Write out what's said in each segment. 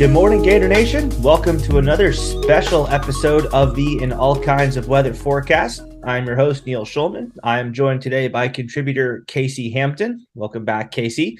Good morning, Gator Nation. Welcome to another special episode of the In All Kinds of Weather Forecast. I'm your host, Neil Schulman. I am joined today by contributor Casey Hampton. Welcome back, Casey.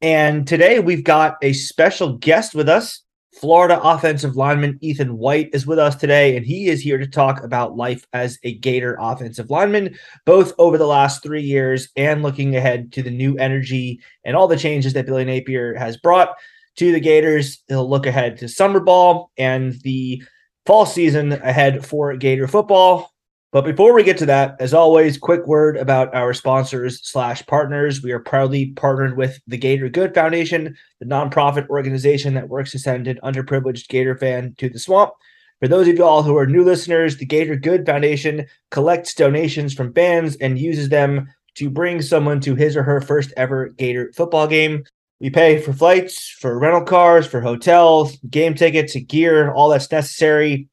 And today we've got a special guest with us. Florida offensive lineman Ethan White is with us today, and he is here to talk about life as a Gator offensive lineman, both over the last three years and looking ahead to the new energy and all the changes that Billy Napier has brought to the Gators. He'll look ahead to summer ball and the fall season ahead for Gator football. But before we get to that, as always, quick word about our sponsors slash partners. We are proudly partnered with the Gator Good Foundation, the nonprofit organization that works to send an underprivileged Gator fan to the swamp. For those of y'all who are new listeners, the Gator Good Foundation collects donations from fans and uses them to bring someone to his or her first ever Gator football game. We pay for flights, for rental cars, for hotels, game tickets, gear, all that's necessary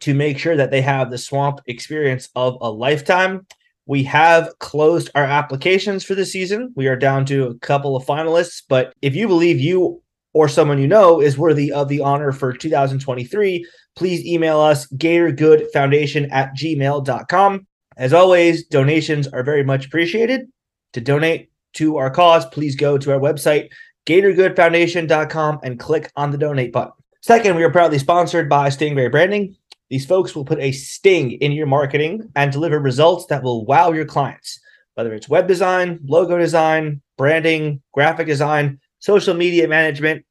to make sure that they have the swamp experience of a lifetime. We have closed our applications for the season. We are down to a couple of finalists, but if you believe you or someone you know is worthy of the honor for 2023, please email us gatorgoodfoundation at gmail.com. As always, donations are very much appreciated. To donate, to our cause, please go to our website, gatorgoodfoundation.com, and click on the donate button. Second, we are proudly sponsored by Stingray Branding. These folks will put a sting in your marketing and deliver results that will wow your clients, whether it's web design, logo design, branding, graphic design, social media management,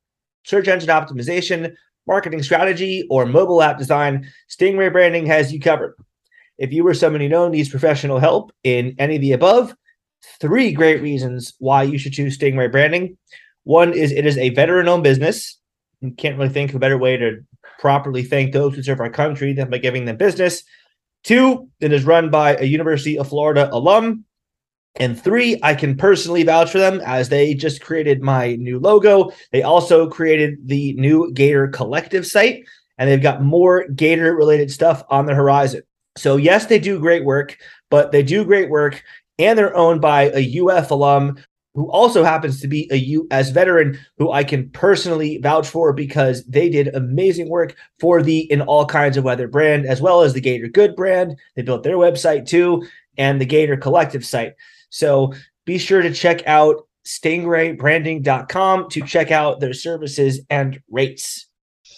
search engine optimization, marketing strategy, or mobile app design. Stingray Branding has you covered. If you or someone you know needs professional help in any of the above, three great reasons why you should choose Stingray Branding. One is it is a veteran owned business. You can't really think of a better way to properly thank those who serve our country than by giving them business. Two, it is run by a University of Florida alum. And three, I can personally vouch for them as they just created my new logo. They also created the new Gator Collective site, and they've got more Gator related stuff on the horizon. So, yes, they do great work, but they do great work and they're owned by a UF alum who also happens to be a US veteran who I can personally vouch for because they did amazing work for the In All Kinds of Weather brand, as well as the Gator Good brand. They built their website too, and the Gator Collective site. So be sure to check out stingraybranding.com to check out their services and rates.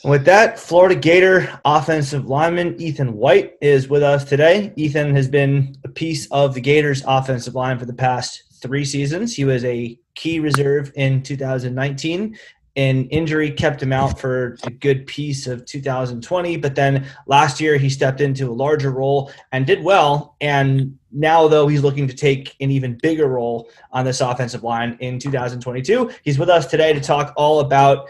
With that, Florida Gator offensive lineman Ethan White is with us today. Ethan has been a piece of the Gators offensive line for the past three seasons. He was a key reserve in 2019. An injury kept him out for a good piece of 2020, but then last year he stepped into a larger role and did well. And now, though, he's looking to take an even bigger role on this offensive line in 2022. He's with us today to talk all about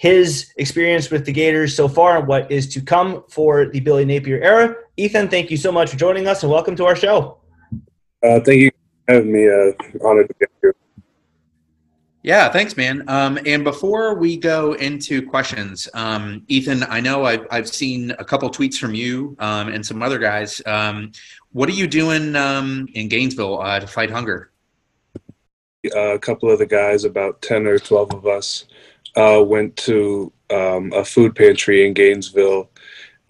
his experience with the Gators so far and what is to come for the Billy Napier era. Ethan, thank you so much for joining us and welcome to our show. Uh, thank you for having me. Uh, honored to be here. Yeah, thanks, man. Um, and before we go into questions, um, Ethan, I know I've, I've seen a couple tweets from you um, and some other guys. Um, what are you doing um, in Gainesville uh, to fight hunger? Uh, a couple of the guys, about 10 or 12 of us, uh, went to um, a food pantry in Gainesville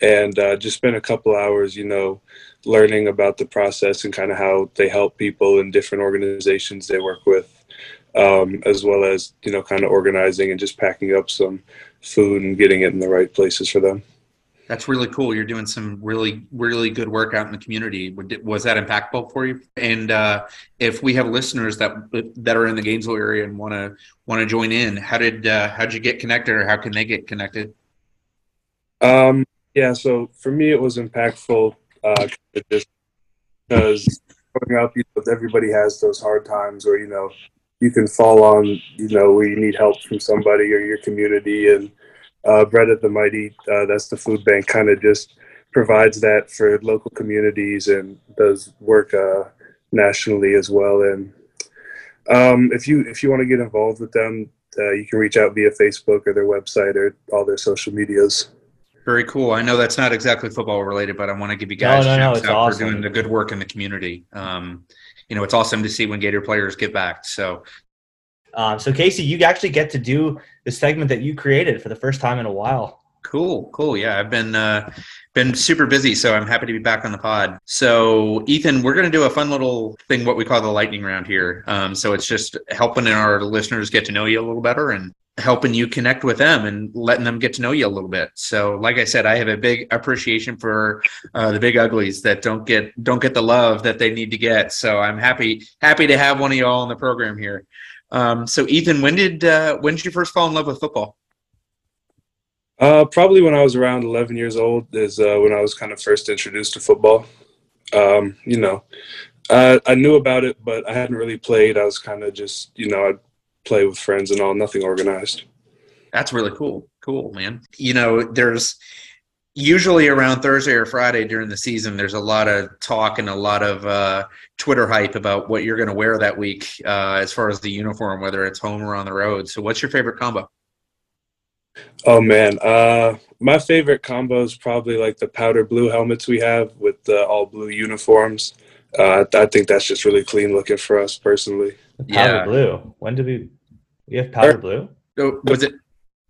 and uh, just spent a couple hours, you know, learning about the process and kind of how they help people in different organizations they work with, um, as well as, you know, kind of organizing and just packing up some food and getting it in the right places for them. That's really cool. You're doing some really, really good work out in the community. Was that impactful for you? And uh, if we have listeners that that are in the Gainesville area and want to want to join in, how did uh, how did you get connected, or how can they get connected? Um, yeah, so for me, it was impactful uh, just because growing up, you know, everybody has those hard times where you know you can fall on, you know, where you need help from somebody or your community and uh, Bread of the Mighty, uh, that's the food bank, kind of just provides that for local communities and does work uh, nationally as well. And um, if you if you want to get involved with them, uh, you can reach out via Facebook or their website or all their social medias. Very cool. I know that's not exactly football related, but I want to give you guys no, no, no, out awesome. for doing the good work in the community. Um, you know, it's awesome to see when Gator players get back. So Um, so Casey, you actually get to do the segment that you created for the first time in a while. Cool, cool. Yeah, I've been uh, been super busy, so I'm happy to be back on the pod. So, Ethan, we're going to do a fun little thing, what we call the lightning round here. Um, so it's just helping our listeners get to know you a little better and helping you connect with them and letting them get to know you a little bit. So, like I said, I have a big appreciation for uh, the big uglies that don't get don't get the love that they need to get. So, I'm happy happy to have one of y'all on the program here. Um, so, Ethan, when did uh, when did you first fall in love with football? Uh, probably when I was around 11 years old is uh, when I was kind of first introduced to football. Um, you know, I, I knew about it, but I hadn't really played. I was kind of just, you know, I'd play with friends and all, nothing organized. That's really cool. Cool, man. You know, there's usually around Thursday or Friday during the season, there's a lot of talk and a lot of uh, Twitter hype about what you're going to wear that week uh, as far as the uniform, whether it's home or on the road. So, what's your favorite combo? Oh man, uh, my favorite combo is probably like the powder blue helmets we have with the all blue uniforms. Uh, I think that's just really clean looking for us personally. The powder yeah. blue. When did we? We have powder blue. Oh, was it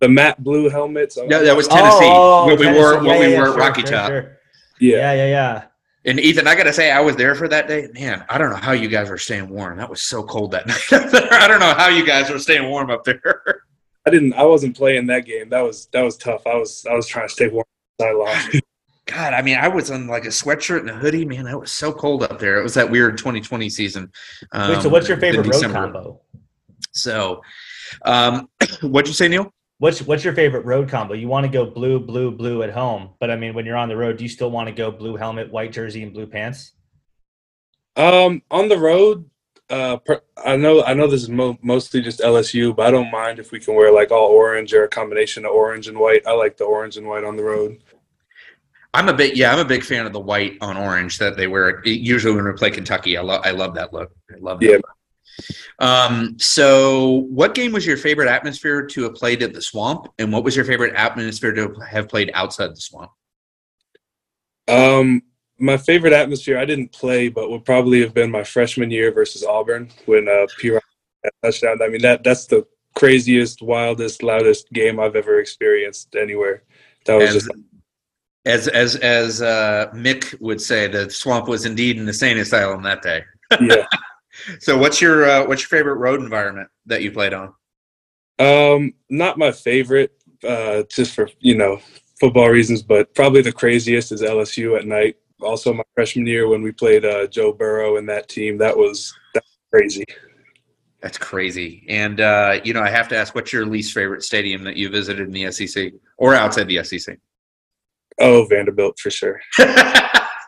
the matte blue helmets? No, that was Tennessee. Oh, what we Tennessee. wore, what yeah, we yeah, wore sure, Rocky sure, Top. Sure. Yeah, yeah, yeah, yeah. And Ethan, I got to say, I was there for that day. Man, I don't know how you guys were staying warm. That was so cold that night. I don't know how you guys were staying warm up there. I didn't. I wasn't playing that game. That was that was tough. I was I was trying to stay warm. I lost. God, I mean, I was on like a sweatshirt and a hoodie. Man, it was so cold up there. It was that weird 2020 season. Um, Wait, so what's your favorite road combo? So, um, what'd you say, Neil? What's what's your favorite road combo? You want to go blue, blue, blue at home, but I mean, when you're on the road, do you still want to go blue helmet, white jersey, and blue pants? Um, on the road, uh, per, I know I know this is mo- mostly just LSU, but I don't mind if we can wear like all orange or a combination of orange and white. I like the orange and white on the road. I'm a big yeah, I'm a big fan of the white on orange that they wear. Usually when we play Kentucky, I love I love that look. I love that. Yeah. Look. Um, so, what game was your favorite atmosphere to have played at the Swamp, and what was your favorite atmosphere to have played outside the Swamp? Um, my favorite atmosphere I didn't play, but would probably have been my freshman year versus Auburn when uh, P. touchdown. I mean that that's the craziest, wildest, loudest game I've ever experienced anywhere. That was as, just as as as uh, Mick would say, the swamp was indeed in the insane asylum that day. Yeah. so what's your uh, what's your favorite road environment that you played on? Um, not my favorite, uh, just for you know football reasons, but probably the craziest is LSU at night also my freshman year when we played uh, Joe Burrow and that team. That was, that was crazy. That's crazy. And uh, you know, I have to ask, what's your least favorite stadium that you visited in the SEC or outside the SEC? Oh, Vanderbilt for sure.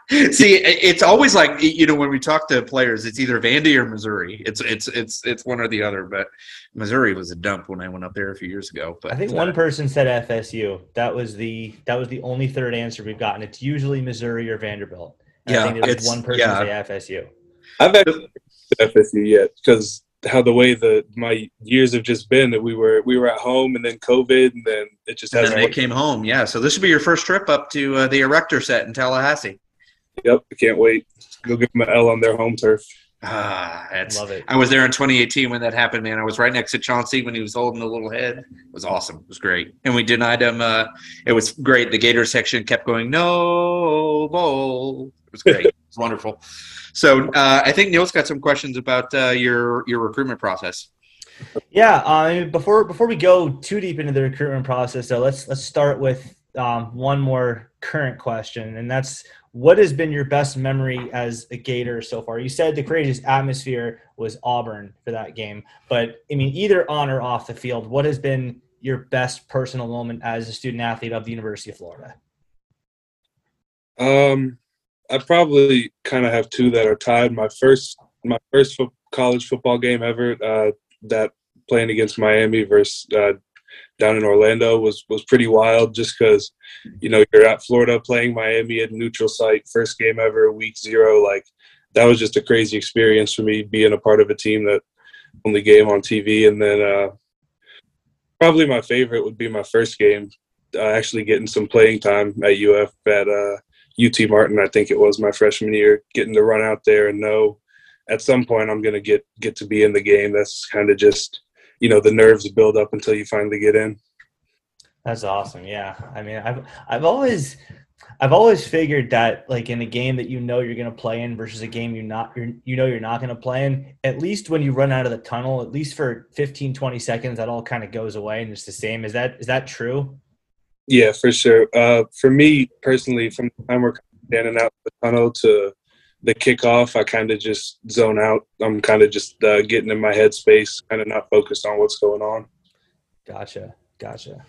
See, it's always like you know when we talk to players, it's either Vandy or Missouri. It's it's it's it's one or the other. But Missouri was a dump when I went up there a few years ago. But I think one person said FSU. That was the that was the only third answer we've gotten. It's usually Missouri or Vanderbilt. And yeah, I think it's one person yeah. say FSU. I've actually FSU yet because how the way the my years have just been that we were we were at home and then COVID and then it just hasn't. And they came home, yeah. So this would be your first trip up to uh, the Erector set in Tallahassee. Yep, I can't wait. Go give them an L on their home turf. Ah, that's, Love it. I was there in 2018 when that happened, man. I was right next to Chauncey when he was holding the little head. It was awesome. It was great. And we denied him. Uh, it was great. The Gator section kept going, no bowl. It was great. it was wonderful. So uh, I think Neil's got some questions about uh, your your recruitment process. Yeah. Uh, before before we go too deep into the recruitment process, though, let's let's start with um, one more current question, and that's what has been your best memory as a Gator so far? You said the craziest atmosphere was Auburn for that game, but I mean, either on or off the field, what has been your best personal moment as a student athlete of the University of Florida? Um, I probably kind of have two that are tied. My first, my first fo- college football game ever, uh, that playing against Miami versus uh, down in Orlando was was pretty wild just because you know you're at Florida playing Miami at neutral site first game ever week zero like that was just a crazy experience for me being a part of a team that only game on TV and then uh, probably my favorite would be my first game uh, actually getting some playing time at UF at uh, UT Martin I think it was my freshman year getting to run out there and know at some point I'm going to get get to be in the game. That's kind of just you know the nerves build up until you finally get in. That's awesome. Yeah, I mean, I've I've always I've always figured that like in a game that you know you're going to play in versus a game you not you're, you know you're not going to play in, at least when you run out of the tunnel, at least for 15 20 seconds that all kind of goes away and it's the same. Is that is that true? Yeah, for sure. Uh, for me personally, from the time we're standing out the tunnel to the kickoff, I kind of just zone out. I'm kind of just uh, getting in my headspace, kind of not focused on what's going on. Gotcha. Gotcha.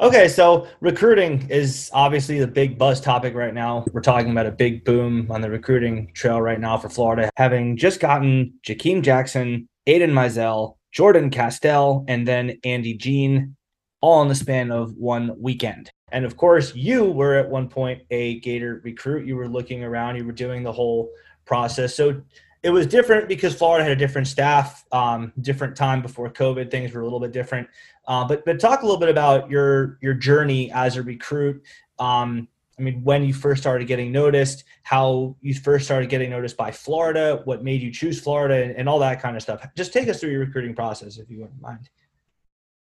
Okay, so recruiting is obviously the big buzz topic right now. We're talking about a big boom on the recruiting trail right now for Florida, having just gotten Jakeem Jackson, Aidan Mizell, Jordan Castell, and then Andy Jean all in the span of one weekend. And of course, you were at one point a Gator recruit. You were looking around, you were doing the whole process. So it was different because Florida had a different staff, um, different time before COVID. Things were a little bit different. Uh, but but talk a little bit about your your journey as a recruit. Um, I mean, when you first started getting noticed, how you first started getting noticed by Florida, what made you choose Florida, and, and all that kind of stuff. Just take us through your recruiting process, if you wouldn't mind.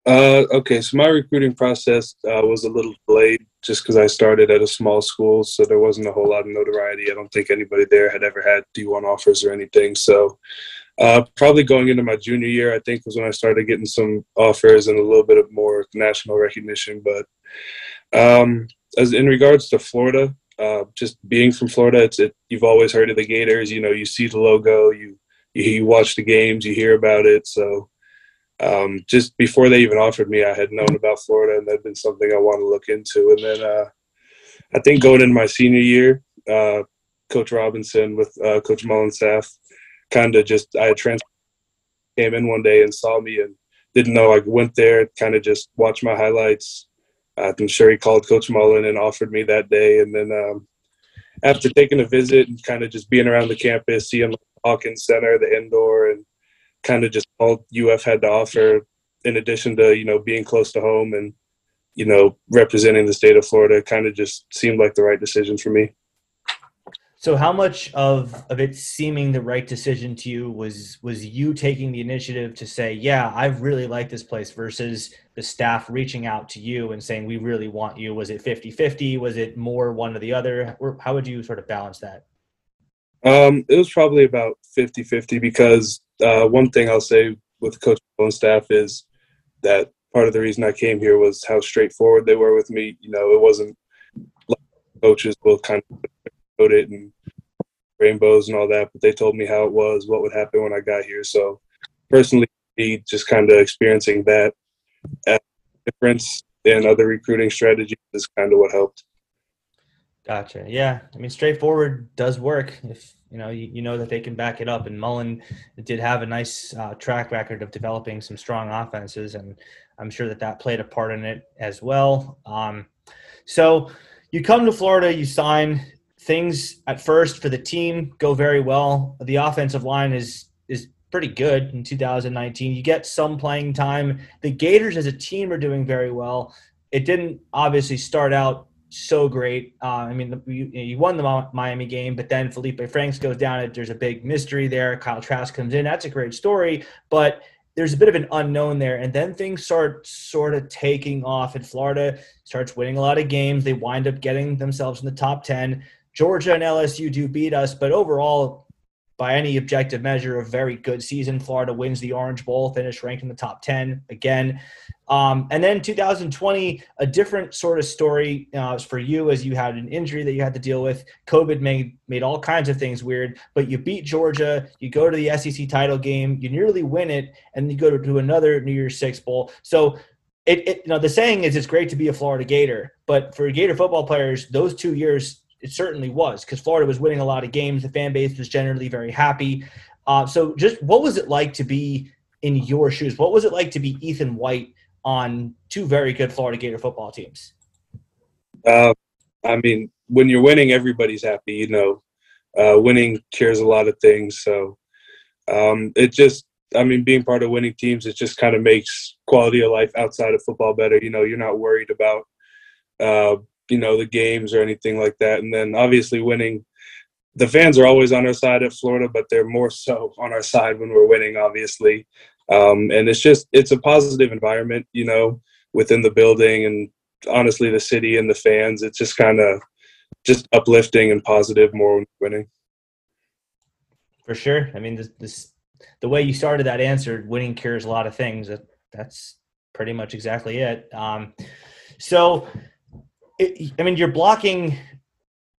Uh, okay, so my recruiting process uh, was a little delayed just because I started at a small school, so there wasn't a whole lot of notoriety. I don't think anybody there had ever had D1 offers or anything. So, uh, probably going into my junior year, I think was when I started getting some offers and a little bit of more national recognition. But um, as in regards to Florida, uh, just being from Florida, it's it, you've always heard of the Gators. You know, you see the logo, you you, you watch the games, you hear about it, so um, just before they even offered me, I had known about Florida, and that had been something I wanted to look into. And then uh, I think going into my senior year, uh, Coach Robinson with uh, Coach Mullen's staff kind of just I had came in one day and saw me and didn't know I went there, kind of just watched my highlights. I'm sure he called Coach Mullen and offered me that day, and then um, after taking a visit and kind of just being around the campus, seeing Hawkins Center, the indoor, and kind of just all UF had to offer, in addition to you know being close to home and you know representing the state of Florida, kind of just seemed like the right decision for me. So, how much of of it seeming the right decision to you was was you taking the initiative to say, "Yeah, I really like this place," versus the staff reaching out to you and saying, "We really want you"? Was it 50-50? Was it more one or the other? Or how would you sort of balance that? Um, it was probably about 50-50 because uh, one thing I'll say with Coach and staff is that part of the reason I came here was how straightforward they were with me. You know, it wasn't like coaches will kind of put it and rainbows and all that, but they told me how it was, what would happen when I got here. So personally, just kind of experiencing that difference in other recruiting strategies is kind of what helped. Gotcha. Yeah, I mean, straightforward does work if you know you, you know that they can back it up. And Mullen did have a nice uh, track record of developing some strong offenses, and I'm sure that that played a part in it as well. Um, so you come to Florida, you sign. Things at first for the team go very well. The offensive line is is pretty good in 2019. You get some playing time. The Gators as a team are doing very well. It didn't obviously start out so great. Uh, I mean, you, you, won the Miami game, but then Felipe Franks goes down. There's a big mystery there. Kyle Trask comes in. That's a great story, but there's a bit of an unknown there. And then things start sort of taking off in Florida, starts winning a lot of games. They wind up getting themselves in the top 10. Georgia and LSU do beat us, but overall, by any objective measure, a very good season. Florida wins the Orange Bowl, finished ranked in the top 10 again. Um, and then 2020, a different sort of story uh, for you as you had an injury that you had to deal with. COVID made made all kinds of things weird, but you beat Georgia. You go to the SEC title game, you nearly win it, and you go to, another New Year's Six bowl. So. It, it, you know, the saying is it's great to be a Florida Gator, but for Gator football players, those two years it certainly was because Florida was winning a lot of games. The fan base was generally very happy. Uh, so, just what was it like to be in your shoes? What was it like to be Ethan White on two very good Florida Gator football teams? Uh, I mean, when you're winning, everybody's happy. You know, uh, winning cures a lot of things. So, um, it just, I mean, being part of winning teams, it just kind of makes quality of life outside of football better. You know, you're not worried about uh, you know the games or anything like that. And then obviously winning, the fans are always on our side at Florida, but they're more so on our side when we're winning. Obviously, Um, and it's just it's a positive environment, you know, within the building and honestly the city and the fans. It's just kind of just uplifting and positive more winning. For sure. I mean, this, this the way you started that answer, winning cures a lot of things. That that's pretty much exactly it. Um, so, it, I mean, you're blocking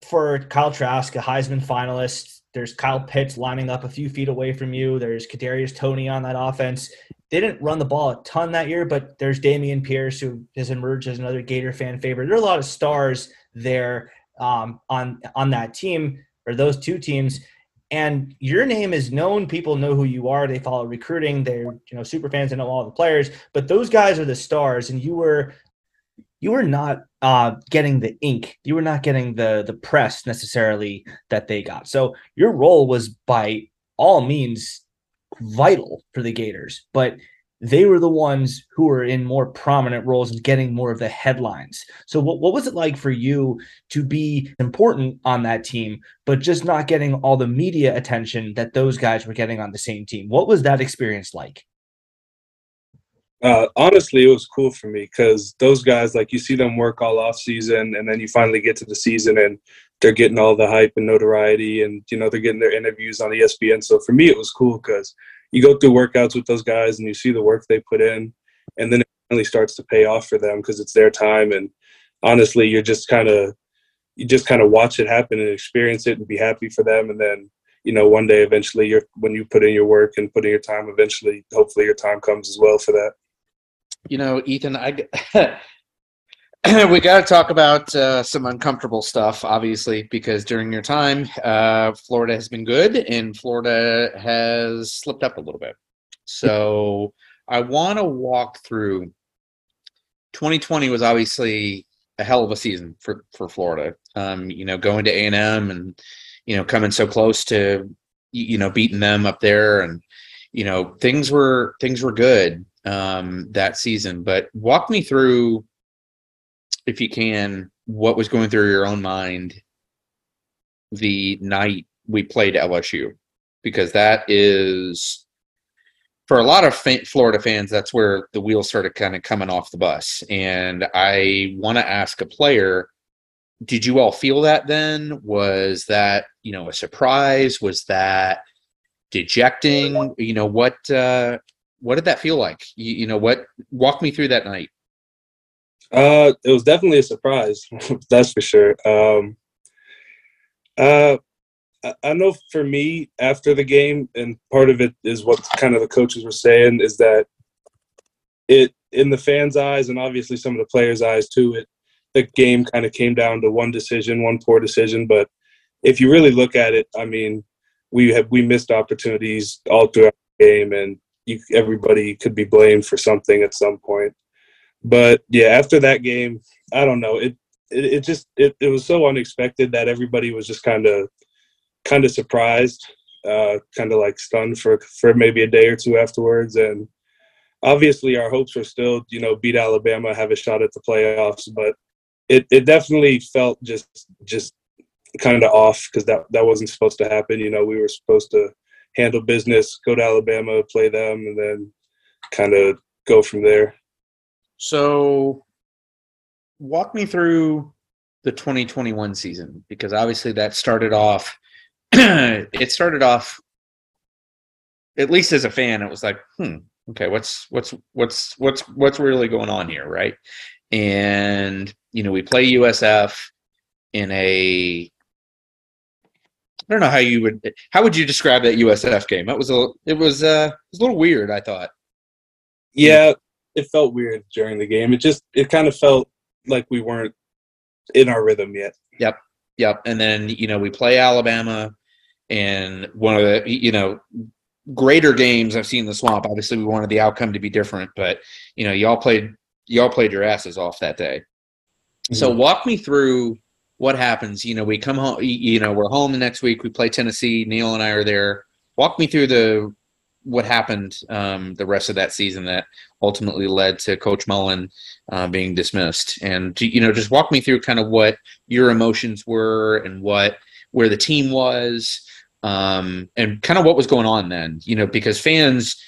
for Kyle Trask, a Heisman finalist. There's Kyle Pitts lining up a few feet away from you. There's Kadarius Toney on that offense. They didn't run the ball a ton that year, but there's Dameon Pierce who has emerged as another Gator fan favorite. There are a lot of stars there um, on on that team or those two teams and your name is known people know who you are they follow recruiting they're you know super fans and know all the players but those guys are the stars and you were you were not uh, getting the ink you were not getting the the press necessarily that they got so your role was by all means vital for the gators but they were the ones who were in more prominent roles and getting more of the headlines. So what, what was it like for you to be important on that team, but just not getting all the media attention that those guys were getting on the same team? What was that experience like? Uh, honestly, it was cool for me because those guys, like you see them work all off season, and then you finally get to the season and they're getting all the hype and notoriety, and you know they're getting their interviews on ESPN. So for me, it was cool because you go through workouts with those guys and you see the work they put in, and then it finally starts to pay off for them because it's their time. And honestly, you're just kind of you just kind of watch it happen and experience it and be happy for them. And then you know one day eventually you're when you put in your work and put in your time, eventually hopefully your time comes as well for that. You know, Ethan, I we got to talk about uh, some uncomfortable stuff, obviously, because during your time, uh, Florida has been good and Florida has slipped up a little bit. So I want to walk through. 2020 was obviously a hell of a season for for Florida. Um, you know, going to A and M and you know coming so close to you know beating them up there, and you know things were things were good um, that season. But walk me through if you can, what was going through your own mind the night we played LSU, because that is for a lot of Florida fans, that's where the wheels started kind of coming off the bus. And I want to ask a player, did you all feel that then? Was that, you know, a surprise? Was that dejecting? You know, what, uh, what did that feel like? You, you know, what, walk me through that night. Uh, it was definitely a surprise. that's for sure. Um, uh, I know for me after the game, and part of it is what kind of the coaches were saying is that it in the fans' eyes and obviously some of the players' eyes too. It the game kind of came down to one decision, one poor decision. But if you really look at it, I mean, we have we missed opportunities all throughout the game, and you, everybody could be blamed for something at some point. But yeah, after that game, I don't know. It it, it just it, it was so unexpected that everybody was just kind of kind of surprised, uh, kind of like stunned for for maybe a day or two afterwards. And obviously, our hopes were still you know beat Alabama, have a shot at the playoffs. But it it definitely felt just just kind of off because that that wasn't supposed to happen. You know, we were supposed to handle business, go to Alabama, play them, and then kind of go from there. So, walk me through the 2021 season because obviously that started off. it started off, at least as a fan, it was like, hmm, okay, what's what's what's what's what's really going on here, right? And you know, we play USF in a I don't know how you would how would you describe that USF game? It was a it was uh it was a little weird, I thought. Yeah, it felt weird during the game. It just it kind of felt like we weren't in our rhythm yet. Yep. Yep. And then, you know, we play Alabama and one of the, you know, greater games I've seen in the swamp. Obviously we wanted the outcome to be different, but you know, y'all played y'all played your asses off that day. Mm-hmm. So walk me through what happens. You know, we come home you know, we're home the next week, we play Tennessee, Neil and I are there. Walk me through the what happened um, the rest of that season that ultimately led to Coach Mullen uh, being dismissed. And you know, just walk me through kind of what your emotions were and what where the team was, um, and kind of what was going on then. You know, because fans,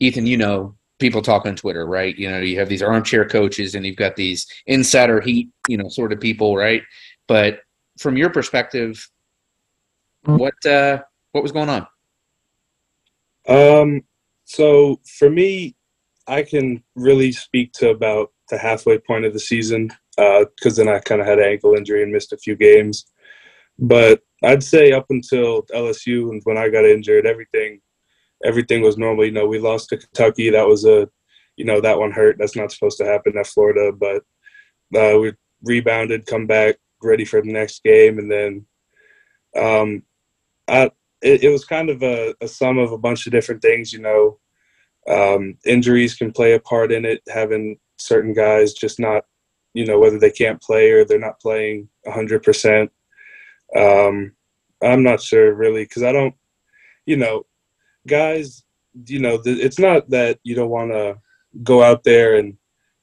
Ethan, you know, people talk on Twitter, right? You know, you have these armchair coaches and you've got these insider heat, you know, sort of people, right? But from your perspective, what uh, what was going on? Um, so for me, I can really speak to about the halfway point of the season because uh, then I kind of had an ankle injury and missed a few games. But I'd say up until LSU and when I got injured, everything everything was normal. You know, we lost to Kentucky. That was a, you know, that one hurt. That's not supposed to happen at Florida. But uh, we rebounded, come back, ready for the next game, and then um, I, it, it was kind of a, a, sum of a bunch of different things. You know, um, injuries can play a part in it. Having certain guys just not, you know, whether they can't play or they're not playing hundred um, percent. I'm not sure really because I don't, you know, guys, you know, it's not that you don't want to go out there and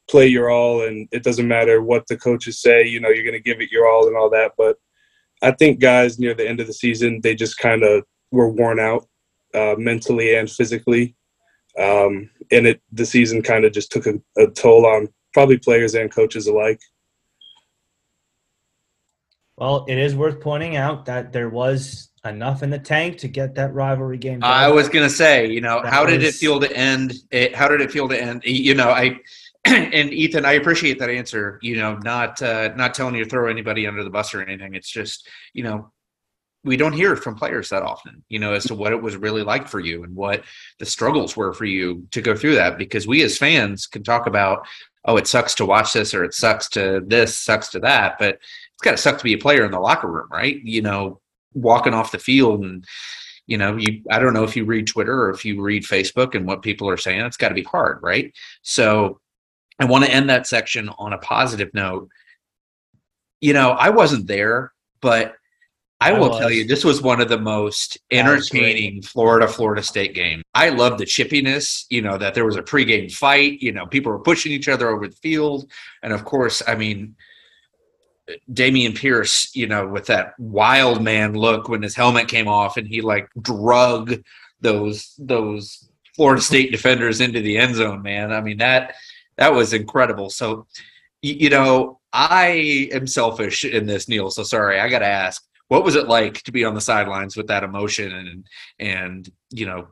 play your all and it doesn't matter what the coaches say, you know, you're going to give it your all and all that. But I think guys near the end of the season, they just kind of were worn out uh, mentally and physically. Um, and it the season kind of just took a, a toll on probably players and coaches alike. Well, it is worth pointing out that there was enough in the tank to get that rivalry game. Done. I was going to say, you know, that how was... did it feel to end? It, how did it feel to end? You know, I and Ethan, I appreciate that answer. You know, not uh, not telling you to throw anybody under the bus or anything. It's just, you know, we don't hear from players that often, you know, as to what it was really like for you and what the struggles were for you to go through that. Because we as fans can talk about, oh, it sucks to watch this or it sucks to this, sucks to that, but it's got to suck to be a player in the locker room, right? You know, walking off the field and you know you i don't know if you read twitter or if you read facebook and what people are saying it's got to be hard right so i want to end that section on a positive note you know i wasn't there but I, I will was. tell you, this was one of the most entertaining Florida Florida State game. I love the chippiness, you know, that there was a pregame fight, you know, people were pushing each other over the field. And of course, I mean, Dameon Pierce, you know, with that wild man look when his helmet came off and he like drug those those Florida State defenders into the end zone, man. I mean that that was incredible. So you know, I am selfish in this, Neil. So sorry, I got to ask, what was it like to be on the sidelines with that emotion and and you know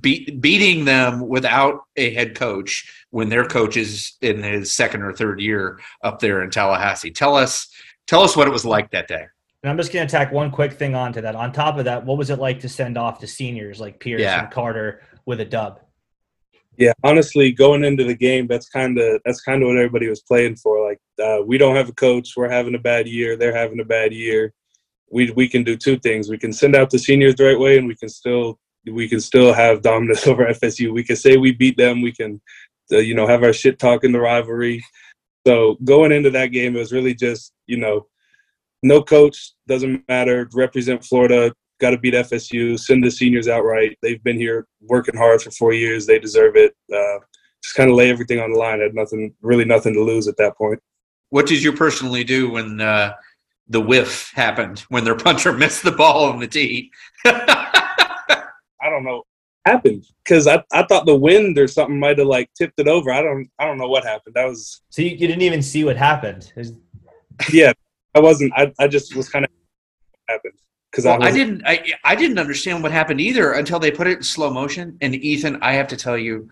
beat, beating them without a head coach when their coach is in his second or third year up there in Tallahassee. Tell us, tell us what it was like that day. And I'm just going to tack one quick thing onto that. On top of that, what was it like to send off the seniors like Pierce yeah. and Carter with a dub? Yeah, honestly, going into the game, that's kind of that's kind of what everybody was playing for. Like, uh, we don't have a coach. We're having a bad year. They're having a bad year. We we can do two things. We can send out the seniors the right way, and we can still we can still have dominance over FSU. We can say we beat them. We can, uh, you know, have our shit talk in the rivalry. So going into that game, it was really just, you know, no coach doesn't matter. Represent Florida. Got to beat FSU. Send the seniors outright. They've been here working hard for four years. They deserve it. Uh, just kind of lay everything on the line. I had nothing, really nothing to lose at that point. What did you personally do when uh, the whiff happened? When their puncher missed the ball on the tee? I don't know happened because I, I thought the wind or something might have like tipped it over. I don't I don't know what happened. That was so you, you didn't even see what happened. yeah, I wasn't. I, I just was kind of happened because well, I, I didn't I I didn't understand what happened either until they put it in slow motion. And Ethan, I have to tell you,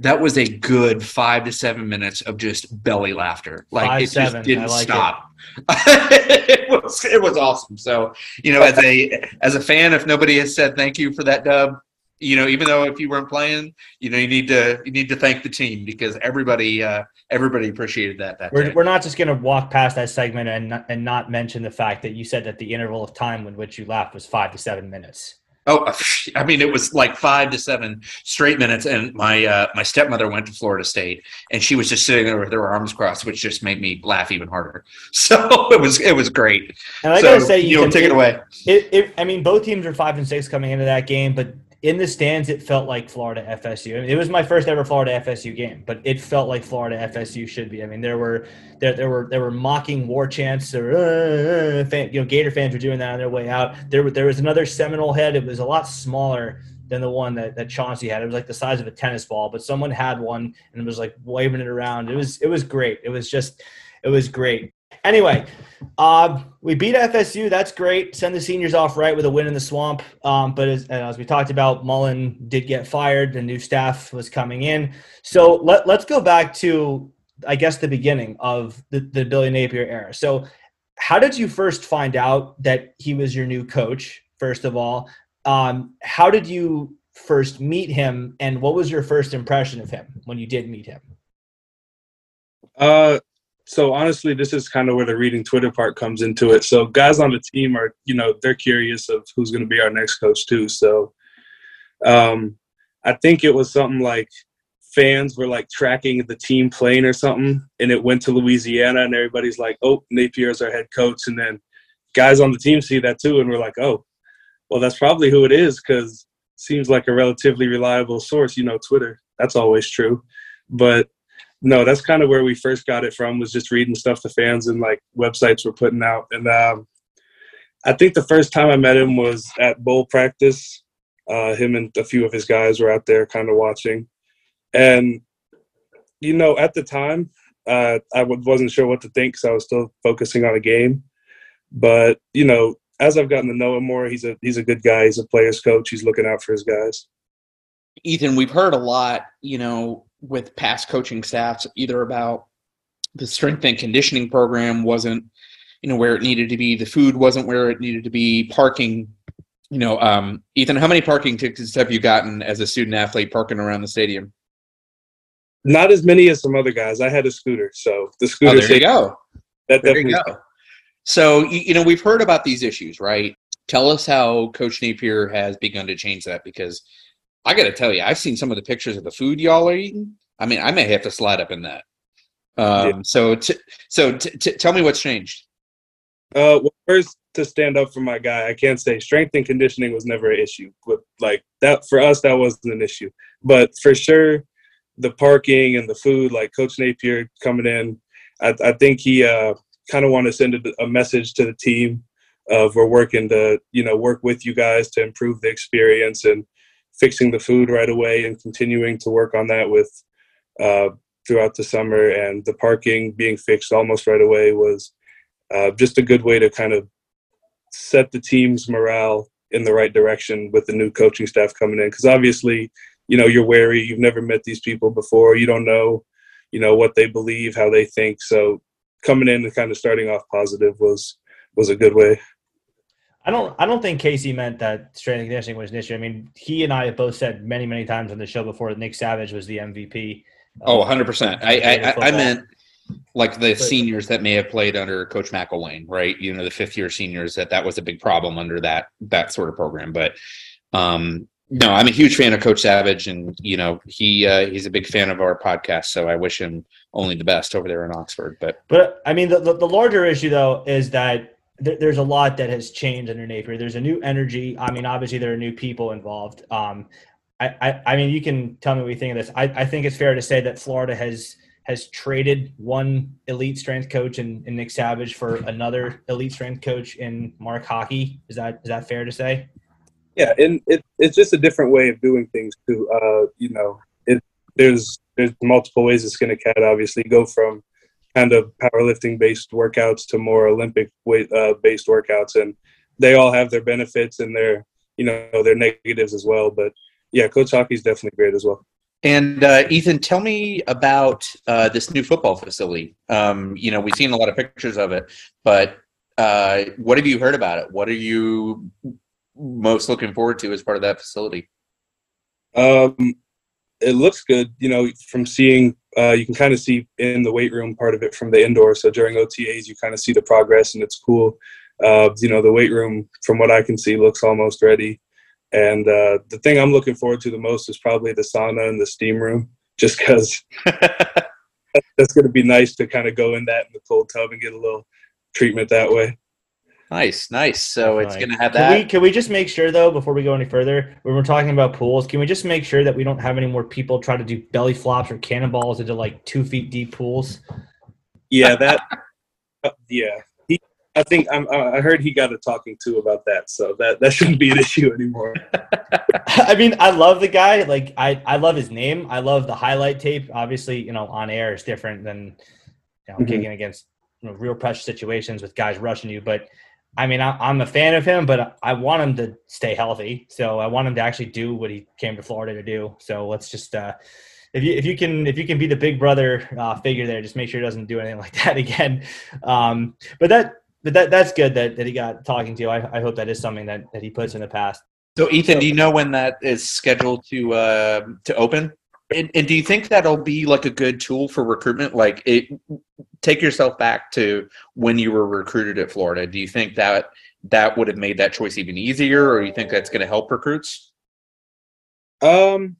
that was a good five to seven minutes of just belly laughter. Like five, it just didn't like stop. It. it. was it was awesome. So you know, as a as a fan, if nobody has said thank you for that dub, you know, even though if you weren't playing, you know, you need to you need to thank the team because everybody uh, everybody appreciated that. That we're, we're not just going to walk past that segment and not, and not mention the fact that you said that the interval of time in which you laughed was five to seven minutes. Oh, I mean, it was like five to seven straight minutes. And my uh, my stepmother went to Florida State, and she was just sitting there with her arms crossed, which just made me laugh even harder. So it was it was great. And I so, gotta say, you, know, take it, it away. It, it, I mean, both teams are five and six coming into that game, but in the stands, it felt like Florida FSU. It was my first ever Florida FSU game, but it felt like Florida FSU should be. I mean, there were there, there were there were mocking war chants or uh, fan, you know Gator fans were doing that on their way out. There there was another Seminole head. It was a lot smaller than the one that, that Chauncey had. It was like the size of a tennis ball, but someone had one and it was like waving it around. It was it was great. It was just it was great. Anyway, uh, we beat FSU. That's great. Send the seniors off right with a win in the swamp. Um, but as, as, we talked about, Mullen did get fired. The new staff was coming in. So let, let's go back to, I guess, the beginning of the, the Billy Napier era. So, how did you first find out that he was your new coach? First of all, um, how did you first meet him, and what was your first impression of him when you did meet him? Uh, so honestly, this is kind of where the reading Twitter part comes into it. So guys on the team are, you know, they're curious of who's going to be our next coach too. So um, I think it was something like fans were like tracking the team plane or something, and it went to Louisiana, and everybody's like, "Oh, Napier's our head coach," and then guys on the team see that too, and we're like, "Oh, well, that's probably who it is," because seems like a relatively reliable source. You know, Twitter. That's always true, but no, that's kind of where we first got it from. Was just reading stuff the fans and like websites were putting out, and um, I think the first time I met him was at bowl practice. Uh, him and a few of his guys were out there, kind of watching, and you know, at the time, uh, I wasn't sure what to think because I was still focusing on a game. But you know, as I've gotten to know him more, he's a he's a good guy. He's a player's coach. He's looking out for his guys. Ethan, we've heard a lot, you know, with past coaching staffs, either about the strength and conditioning program wasn't, you know, where it needed to be, the food wasn't where it needed to be, parking. You know, um, Ethan, how many parking tickets have you gotten as a student athlete parking around the stadium? Not as many as some other guys. I had a scooter, so the scooter. Oh, there you go. That there definitely. You go. So you know, we've heard about these issues, right? Tell us how Coach Napier has begun to change that because I got to tell you, I've seen some of the pictures of the food y'all are eating. I mean, I may have to slide up in that. Um, yeah. So, t- so t- t- tell me what's changed. Uh, well, first to stand up for my guy, I can't say strength and conditioning was never an issue. But like that for us, that wasn't an issue. But for sure, the parking and the food, like Coach Napier coming in, I, I think he uh, kind of wanted to send a, a message to the team of we're working to you know work with you guys to improve the experience and fixing the food right away and continuing to work on that with uh, throughout the summer. And the parking being fixed almost right away was uh, just a good way to kind of set the team's morale in the right direction with the new coaching staff coming in. Because obviously you know you're wary. You've never met these people before. You don't know you know what they believe how they think. So coming in and kind of starting off positive was was a good way I don't. I don't think Casey meant that strength and conditioning was an issue. I mean, he and I have both said many, many times on the show before that Nick Savage was the MVP. Oh, 100 percent. I, I, I meant like the seniors that may have played under Coach McElwain, right? You know, the fifth year seniors that that was a big problem under that that sort of program. But um, no, I'm a huge fan of Coach Savage, and you know he uh, he's a big fan of our podcast. So I wish him only the best over there in Oxford. But but I mean, the, the, the larger issue though is that there's a lot that has changed under Napier. There's a new energy. I mean, obviously there are new people involved. Um, I, I, I, mean, you can tell me what you think of this. I, I think it's fair to say that Florida has has traded one elite strength coach in, in Nick Savage for another elite strength coach in Mark Hocke. Is that is that fair to say? Yeah, and it, it's just a different way of doing things too. Uh, you know, it there's there's multiple ways it's going to skin a cat. Obviously, go from kind of powerlifting based workouts to more Olympic weight uh, based workouts, and they all have their benefits and their you know their negatives as well. But yeah, Coach Hocke's definitely great as well. And uh, Ethan, tell me about uh, this new football facility. Um, you know, we've seen a lot of pictures of it, but uh, what have you heard about it? What are you most looking forward to as part of that facility? Um, it looks good. You know, from seeing uh, you can kind of see in the weight room part of it from the indoor. So during OTAs, you kind of see the progress, and it's cool. Uh, you know, the weight room, from what I can see, looks almost ready. And uh, the thing I'm looking forward to the most is probably the sauna and the steam room, just because that's going to be nice to kind of go in that in the cold tub and get a little treatment that way. Nice, nice. So it's going to have that. Can we, can we just make sure, though, before we go any further, when we're talking about pools, can we just make sure that we don't have any more people try to do belly flops or cannonballs into like two feet deep pools? Yeah, that. uh, yeah, he I think I'm, I heard he got a talking to about that, so that that shouldn't be an issue anymore. I mean, I love the guy. Like, I I love his name. I love the highlight tape. Obviously, you know, on air is different than you know mm-hmm. kicking against you know, real pressure situations with guys rushing you. But I mean, I, am a fan of him, but I want him to stay healthy. So I want him to actually do what he came to Florida to do. So let's just. uh if you if you can if you can be the big brother uh, figure there, just make sure he doesn't do anything like that again. Um, but that but that that's good that, that he got talking to. I, I hope that is something that, that he puts in the past. So Ethan, do you know when that is scheduled to uh, to open? And, and, do you think that'll be like a good tool for recruitment? Like, it, take yourself back to when you were recruited at Florida. Do you think that that would have made that choice even easier, or you think that's going to help recruits? Um,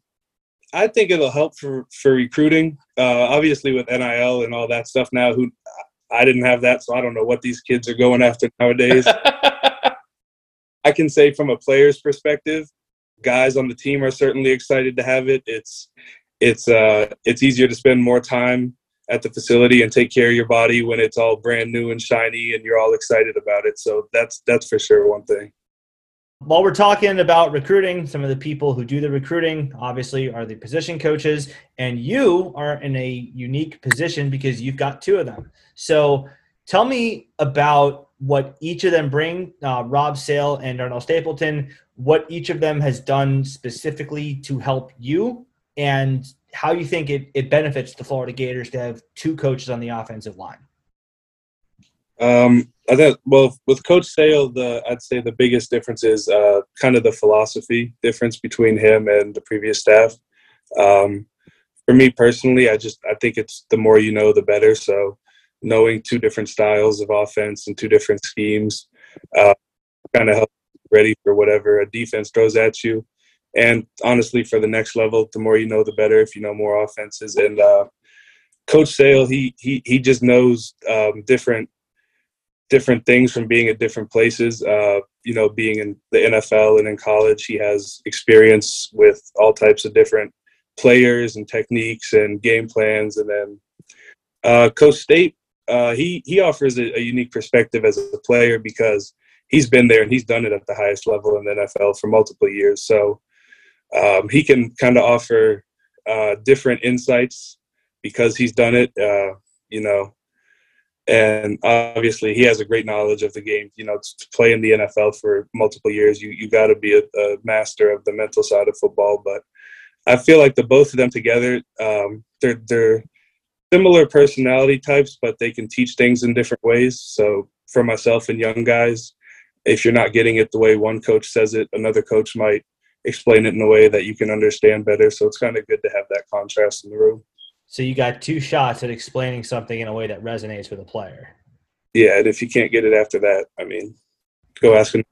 I think it'll help for for recruiting. Uh, obviously, with NIL and all that stuff now, who I didn't have that, so I don't know what these kids are going after nowadays. I can say from a player's perspective, guys on the team are certainly excited to have it. It's it's uh it's easier to spend more time at the facility and take care of your body when it's all brand new and shiny and you're all excited about it. So that's that's for sure one thing. While we're talking about recruiting, some of the people who do the recruiting obviously are the position coaches, and you are in a unique position because you've got two of them. So tell me about what each of them bring, uh, Rob Sale and Darnell Stapleton, what each of them has done specifically to help you, and how you think it, it benefits the Florida Gators to have two coaches on the offensive line. Um, I think well with Coach Sale, the I'd say the biggest difference is uh, kind of the philosophy difference between him and the previous staff. Um, for me personally, I just I think it's the more you know, the better. So knowing two different styles of offense and two different schemes uh, kind of helps ready for whatever a defense throws at you. And honestly, for the next level, the more you know, the better. If you know more offenses, and uh, Coach Sale, he he he just knows um, different different things from being at different places. Uh, you know, being in the NFL and in college, he has experience with all types of different players and techniques and game plans. And then uh, Coach State, uh, he he offers a, a, unique perspective as a player because he's been there and he's done it at the highest level in the NFL for multiple years. So um, he can kind of offer uh, different insights because he's done it. Uh, you know, and obviously he has a great knowledge of the game. You know, to play in the NFL for multiple years, you you got to be a, a, master of the mental side of football. But I feel like the both of them together, um, they're they're similar personality types, but they can teach things in different ways. So for myself and young guys, if you're not getting it the way one coach says it, another coach might explain it in a way that you can understand better. So it's kind of good to have that contrast in the room. So you got two shots at explaining something in a way that resonates with a player. Yeah, and if you can't get it after that, I mean, go ask him.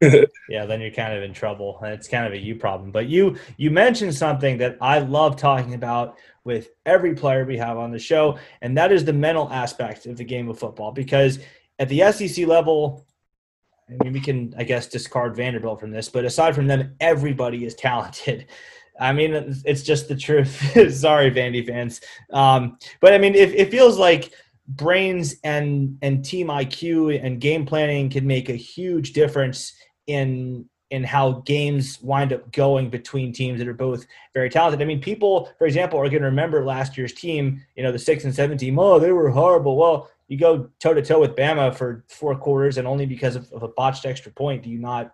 yeah, then you're kind of in trouble, and it's kind of a you problem. But you you mentioned something that I love talking about with every player we have on the show, and that is the mental aspect of the game of football. Because at the SEC level, I mean, we can, I guess, discard Vanderbilt from this, but aside from them, everybody is talented. I mean, it's just the truth. Sorry, Vandy fans. Um, but I mean, it, it feels like brains and and team IQ and game planning can make a huge difference in in how games wind up going between teams that are both very talented. I mean, people, for example, are going to remember last year's team. You know, the six and seven team. Oh, they were horrible. Well, you go toe to toe with Bama for four quarters, and only because of, of a botched extra point do you not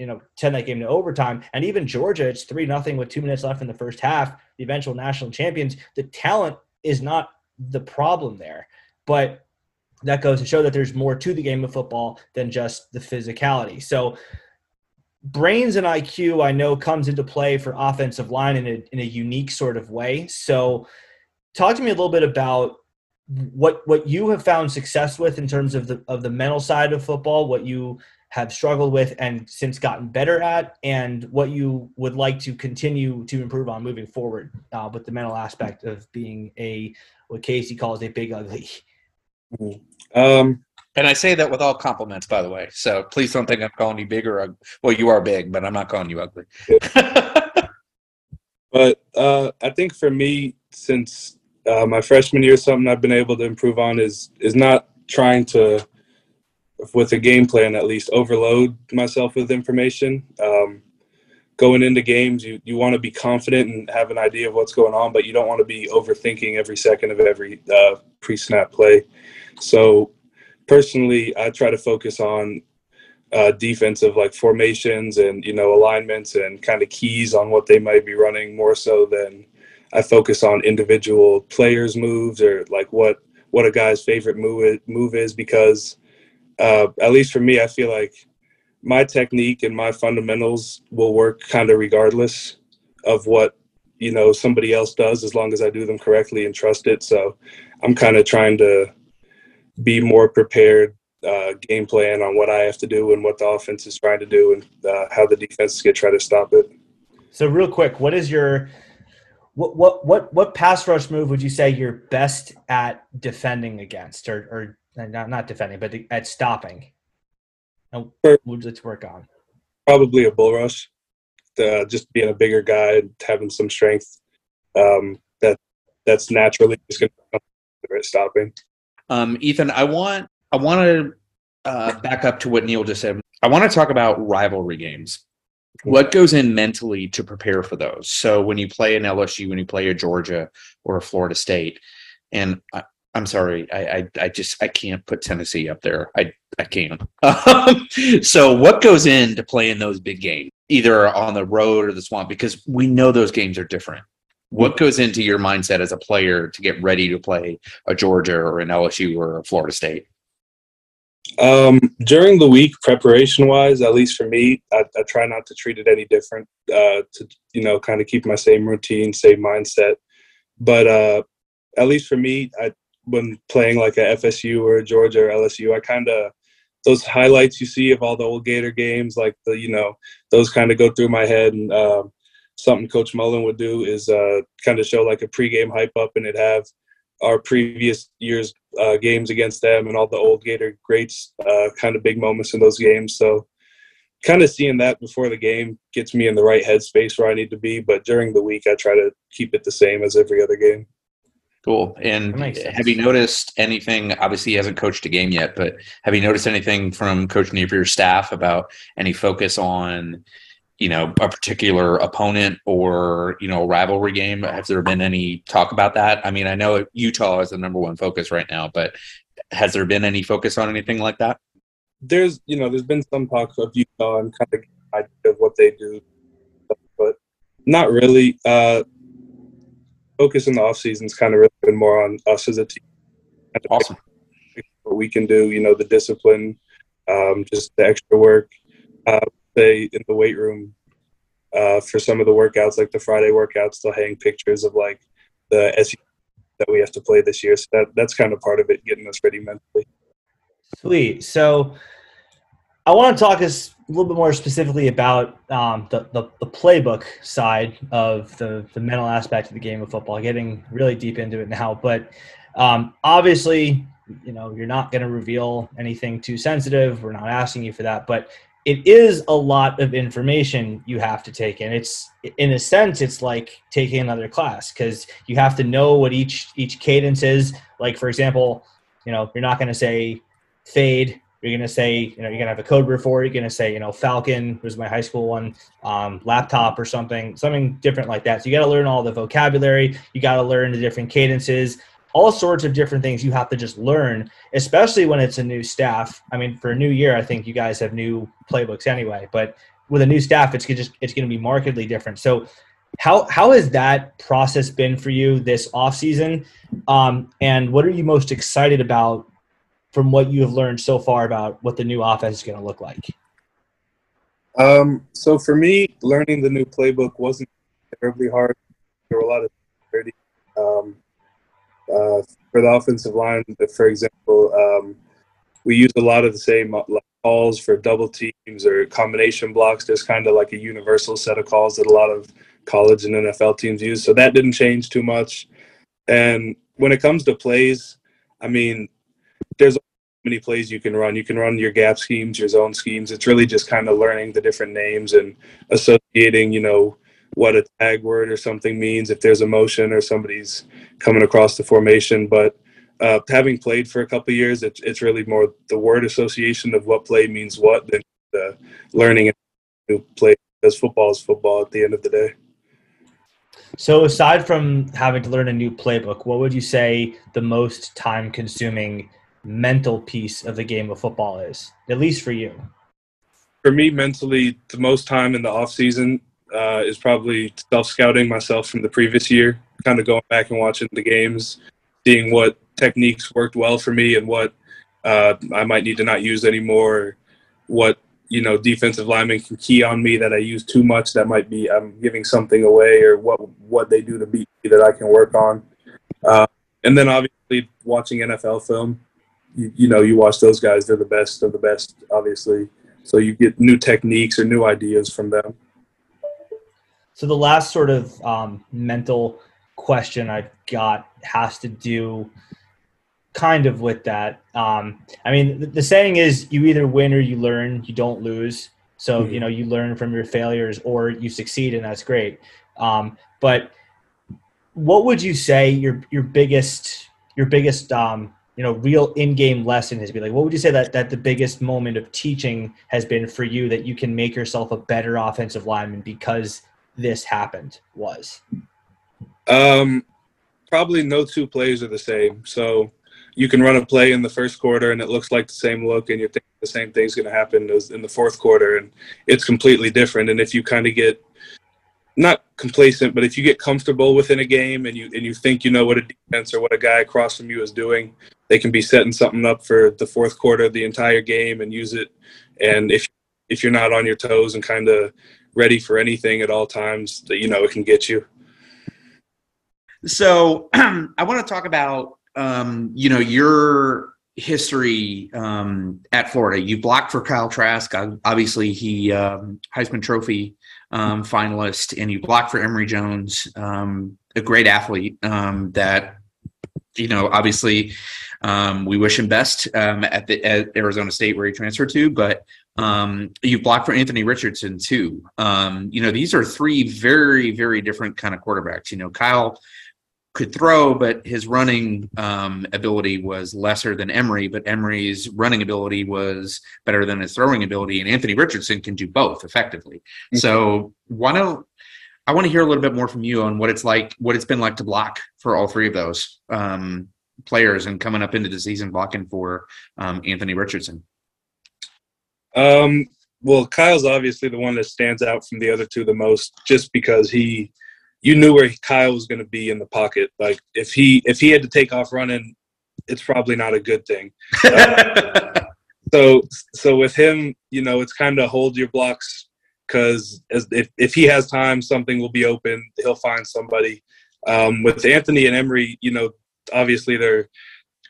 you know, turn that game to overtime. And even Georgia, it's three nothing with two minutes left in the first half. The eventual national champions. The talent is not the problem there, but that goes to show that there's more to the game of football than just the physicality. So brains and IQ, I know, comes into play for offensive line in a in a unique sort of way. So talk to me a little bit about what what you have found success with in terms of the of the mental side of football, what you have struggled with and since gotten better at, and what you would like to continue to improve on moving forward uh, with the mental aspect of being a what Casey calls a big ugly. Um, and I say that with all compliments, by the way. So please don't think I'm calling you big or ugly. Well, you are big, but I'm not calling you ugly. but uh, I think for me, since uh, my freshman year, something I've been able to improve on is is not trying to with a game plan at least overload myself with information. Um, going into games, you, you want to be confident and have an idea of what's going on, but you don't want to be overthinking every second of every uh, pre snap play. So, personally, I try to focus on uh, defensive like formations and you know alignments and kind of keys on what they might be running more so than I focus on individual players' moves or like what what a guy's favorite move move is because uh, at least for me, I feel like my technique and my fundamentals will work kind of regardless of what you know somebody else does as long as I do them correctly and trust it. So I'm kind of trying to be more prepared uh, game plan on what I have to do and what the offense is trying to do and uh, how the defense is going to try to stop it. So real quick, what is your what what what what pass rush move would you say you're best at defending against or or not not defending but at stopping? And what would you like to work on? Probably a bull rush. Uh, just being a bigger guy and having some strength. Um, that that's naturally just going to come at stopping. Um, Ethan, I want I want to uh, back up to what Neil just said. I want to talk about rivalry games. What goes in mentally to prepare for those? So when you play an LSU, when you play a Georgia or a Florida State, and I, am sorry, I, I, I just I can't put Tennessee up there. I I can't. So what goes into playing those big games, either on the road or the swamp? Because we know those games are different. What goes into your mindset as a player to get ready to play a Georgia or an LSU or a Florida State? Um, during the week, preparation wise, at least for me, I, I try not to treat it any different. Uh, to you know, kind of keep my same routine, same mindset. But uh, at least for me, I when playing like a FSU or Georgia or LSU, I kind of those highlights you see of all the old Gator games, like the you know those kind of go through my head. And uh, something Coach Mullen would do is uh, kind of show like a pregame hype up, and it have our previous years uh, games against them and all the old Gator greats, uh, kind of big moments in those games. So, kind of seeing that before the game gets me in the right headspace where I need to be. But during the week, I try to keep it the same as every other game. Cool. And have you noticed anything? Obviously, he hasn't coached a game yet, but have you noticed anything from Coach Napier's staff about any focus on you know a particular opponent or you know a rivalry game? Has there been any talk about that? I mean i know utah is the number one focus right now but has there been any focus on anything like that? There's you know there's been some talk of utah and kind of idea of what they do. But not really. Uh focus in the off season's kind of really been more on us as a team. Awesome. What we can do you know the discipline um just the extra work. Uh say in the weight room uh, for some of the workouts, like the Friday workouts, they'll hang pictures of like the SU that we have to play this year. So that that's kind of part of it, getting us ready mentally. Sweet. So I want to talk us a little bit more specifically about um, the, the, the playbook side of the the mental aspect of the game of football. Getting really deep into it now, but um, obviously, you know, you're not going to reveal anything too sensitive. We're not asking you for that, but it is a lot of information you have to take in. It's in a sense it's like taking another class because you have to know what each each cadence is. Like for example you know you're not going to say fade you're going to say you know you're going to have a code word for it you're going to say you know falcon was my high school one um, laptop or something something different like that. So you got to learn all the vocabulary you got to learn the different cadences all sorts of different things you have to just learn, especially when it's a new staff. I mean, for a new year, I think you guys have new playbooks anyway, but with a new staff, it's just it's going to be markedly different. So, how how has that process been for you this off season, um, and what are you most excited about from what you have learned so far about what the new offense is going to look like? Um, so for me, learning the new playbook wasn't terribly hard. There were a lot of um, uh, for the offensive line, for example, um, we use a lot of the same uh, calls for double teams or combination blocks. There's kind of like a universal set of calls that a lot of college and NFL teams use. So that didn't change too much. And when it comes to plays, I mean, there's many plays you can run. You can run your gap schemes, your zone schemes. It's really just kind of learning the different names and associating, you know, what a tag word or something means if there's a motion or somebody's coming across the formation. But uh, having played for a couple years, it's it's really more the word association of what play means what than the learning a new play because football is football at the end of the day. So, aside from having to learn a new playbook, what would you say the most time consuming mental piece of the game of football is, at least for you? For me, mentally, the most time in the off season uh, is probably self scouting myself from the previous year, kind of going back and watching the games, seeing what techniques worked well for me and what uh, I might need to not use anymore, what you know defensive linemen can key on me that I use too much that might be I'm giving something away or what what they do to beat me that I can work on. Uh, and then obviously watching NFL film, you, you, know you watch those guys; they're the best of the best, obviously. So you get new techniques or new ideas from them. So the last sort of um, mental question I've got has to do kind of with that. Um, I mean, the, the, saying is you either win or you learn, you don't lose. So, mm-hmm. you know, you learn from your failures or you succeed, and that's great. Um, but what would you say your your biggest your biggest um, you know real in-game lesson has been like what would you say that that the biggest moment of teaching has been for you that you can make yourself a better offensive lineman because this happened was um probably no two plays are the same. So you can run a play in the first quarter and it looks like the same look and you think the same thing's going to happen as in the fourth quarter and it's completely different. And if you kind of get not complacent but if you get comfortable within a game and you and you think you know what a defense or what a guy across from you is doing they can be setting something up for the fourth quarter of the entire game and use it. And if if you're not on your toes and kind of ready for anything at all times that you know it can get you so i want to talk about um, you know, your history um, at Florida. You blocked for Kyle Trask. Obviously, he um, Heisman Trophy um, finalist, and you blocked for Emory Jones, um, a great athlete um, that you know. Obviously, um, we wish him best at the at Arizona State where he transferred to, but. You blocked for Anthony Richardson too. You know, these are three very, very different kind of quarterbacks. You know, Kyle could throw, but his running um, ability was lesser than Emory. But Emory's running ability was better than his throwing ability, and Anthony Richardson can do both effectively. Mm-hmm. So why don't I want to hear a little bit more from you on what it's like, what it's been like to block for all three of those um, players, and coming up into the season blocking for um, Anthony Richardson. Um. Well, Kyle's obviously the one that stands out from the other two the most, just because he you knew where Kyle was going to be in the pocket. Like if he if he had to take off running, it's probably not a good thing. Uh, so so with him, you know, it's kind of hold your blocks because if if he has time, something will be open. He'll find somebody. Um, with Anthony and Emory, you know, obviously they're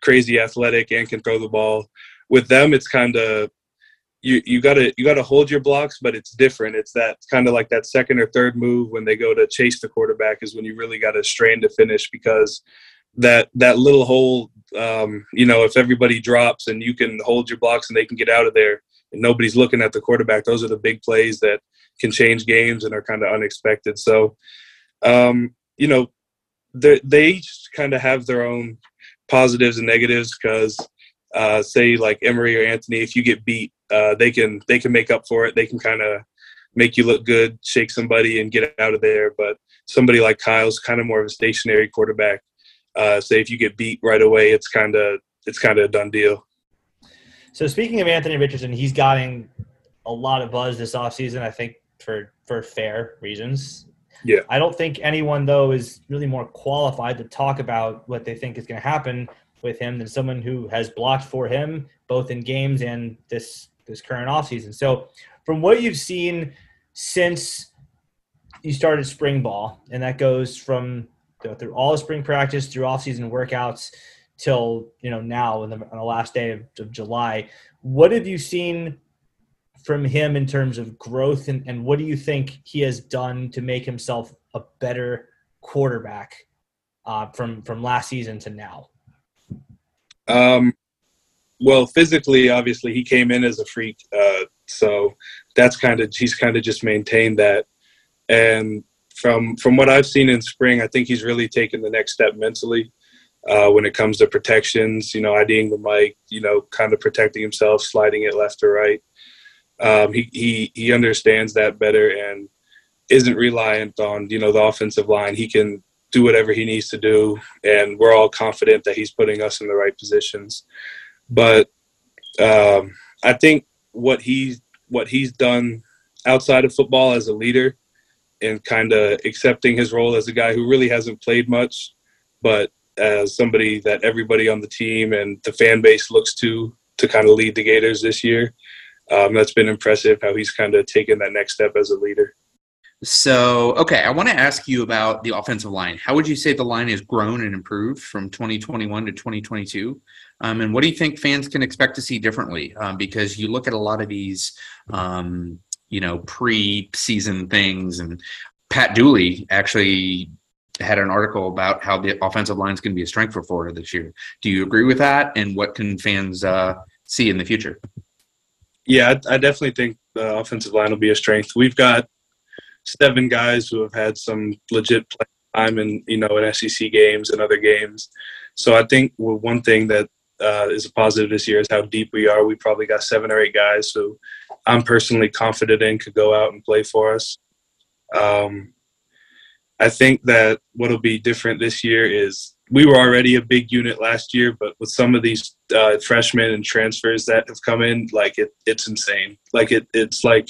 crazy athletic and can throw the ball. With them, it's kind of you you gotta you gotta hold your blocks, but it's different. It's that kind of like that second or third move when they go to chase the quarterback is when you really got to strain to finish because that that little hole, um, you know, if everybody drops and you can hold your blocks and they can get out of there and nobody's looking at the quarterback, those are the big plays that can change games and are kind of unexpected. So, um, you know, they they kind of have their own positives and negatives because uh, say like Emory or Anthony, if you get beat, uh, they can they can make up for it. They can kind of make you look good, shake somebody, and get out of there. But somebody like Kyle's kind of more of a stationary quarterback. Uh, say if you get beat right away, it's kind of it's kind of a done deal. So speaking of Anthony Richardson, he's gotten a lot of buzz this offseason, I think for for fair reasons. Yeah. I don't think anyone though is really more qualified to talk about what they think is going to happen with him than someone who has blocked for him both in games and this this current offseason. So, from what you've seen since you started spring ball, and that goes from through all spring practice, through offseason workouts, till you know now the, on the last day of, of, July, what have you seen from him in terms of growth, and, and what do you think he has done to make himself a better quarterback uh, from from last season to now? Um, well, physically, obviously, he came in as a freak, uh, so that's kind of he's kind of just maintained that. And from from what I've seen in spring, I think he's really taken the next step mentally. uh, when it comes to protections, you know, IDing the Mike, you know, kind of protecting himself, sliding it left or right. Um, he, he, he understands that better and isn't reliant on, you know, the offensive line. He can do whatever he needs to do. And we're all confident that he's putting us in the right positions. But um, I think what he what he's done outside of football as a leader and kind of accepting his role as a guy who really hasn't played much, but as somebody that everybody on the team and the fan base looks to to kind of lead the Gators this year. Um, that's been impressive how he's kind of taken that next step as a leader. So, okay, I want to ask you about the offensive line. How would you say the line has grown and improved from 2021 to 2022? Um, and what do you think fans can expect to see differently? Um, because you look at a lot of these, um, you know, pre-season things, and Pat Dooley actually had an article about how the offensive line is going to be a strength for Florida this year. Do you agree with that? And what can fans uh, see in the future? Yeah, I, I definitely think the offensive line will be a strength. We've got seven guys who have had some legit time in you know in SEC games and other games. So I think one thing that uh, is a positive this year is how deep we are. We probably got seven or eight guys who I'm personally confident in could go out and play for us. Um, I think that what'll be different this year is we were already a big unit last year, but with some of these uh, freshmen and transfers that have come in, like it, it's insane. Like it, it's like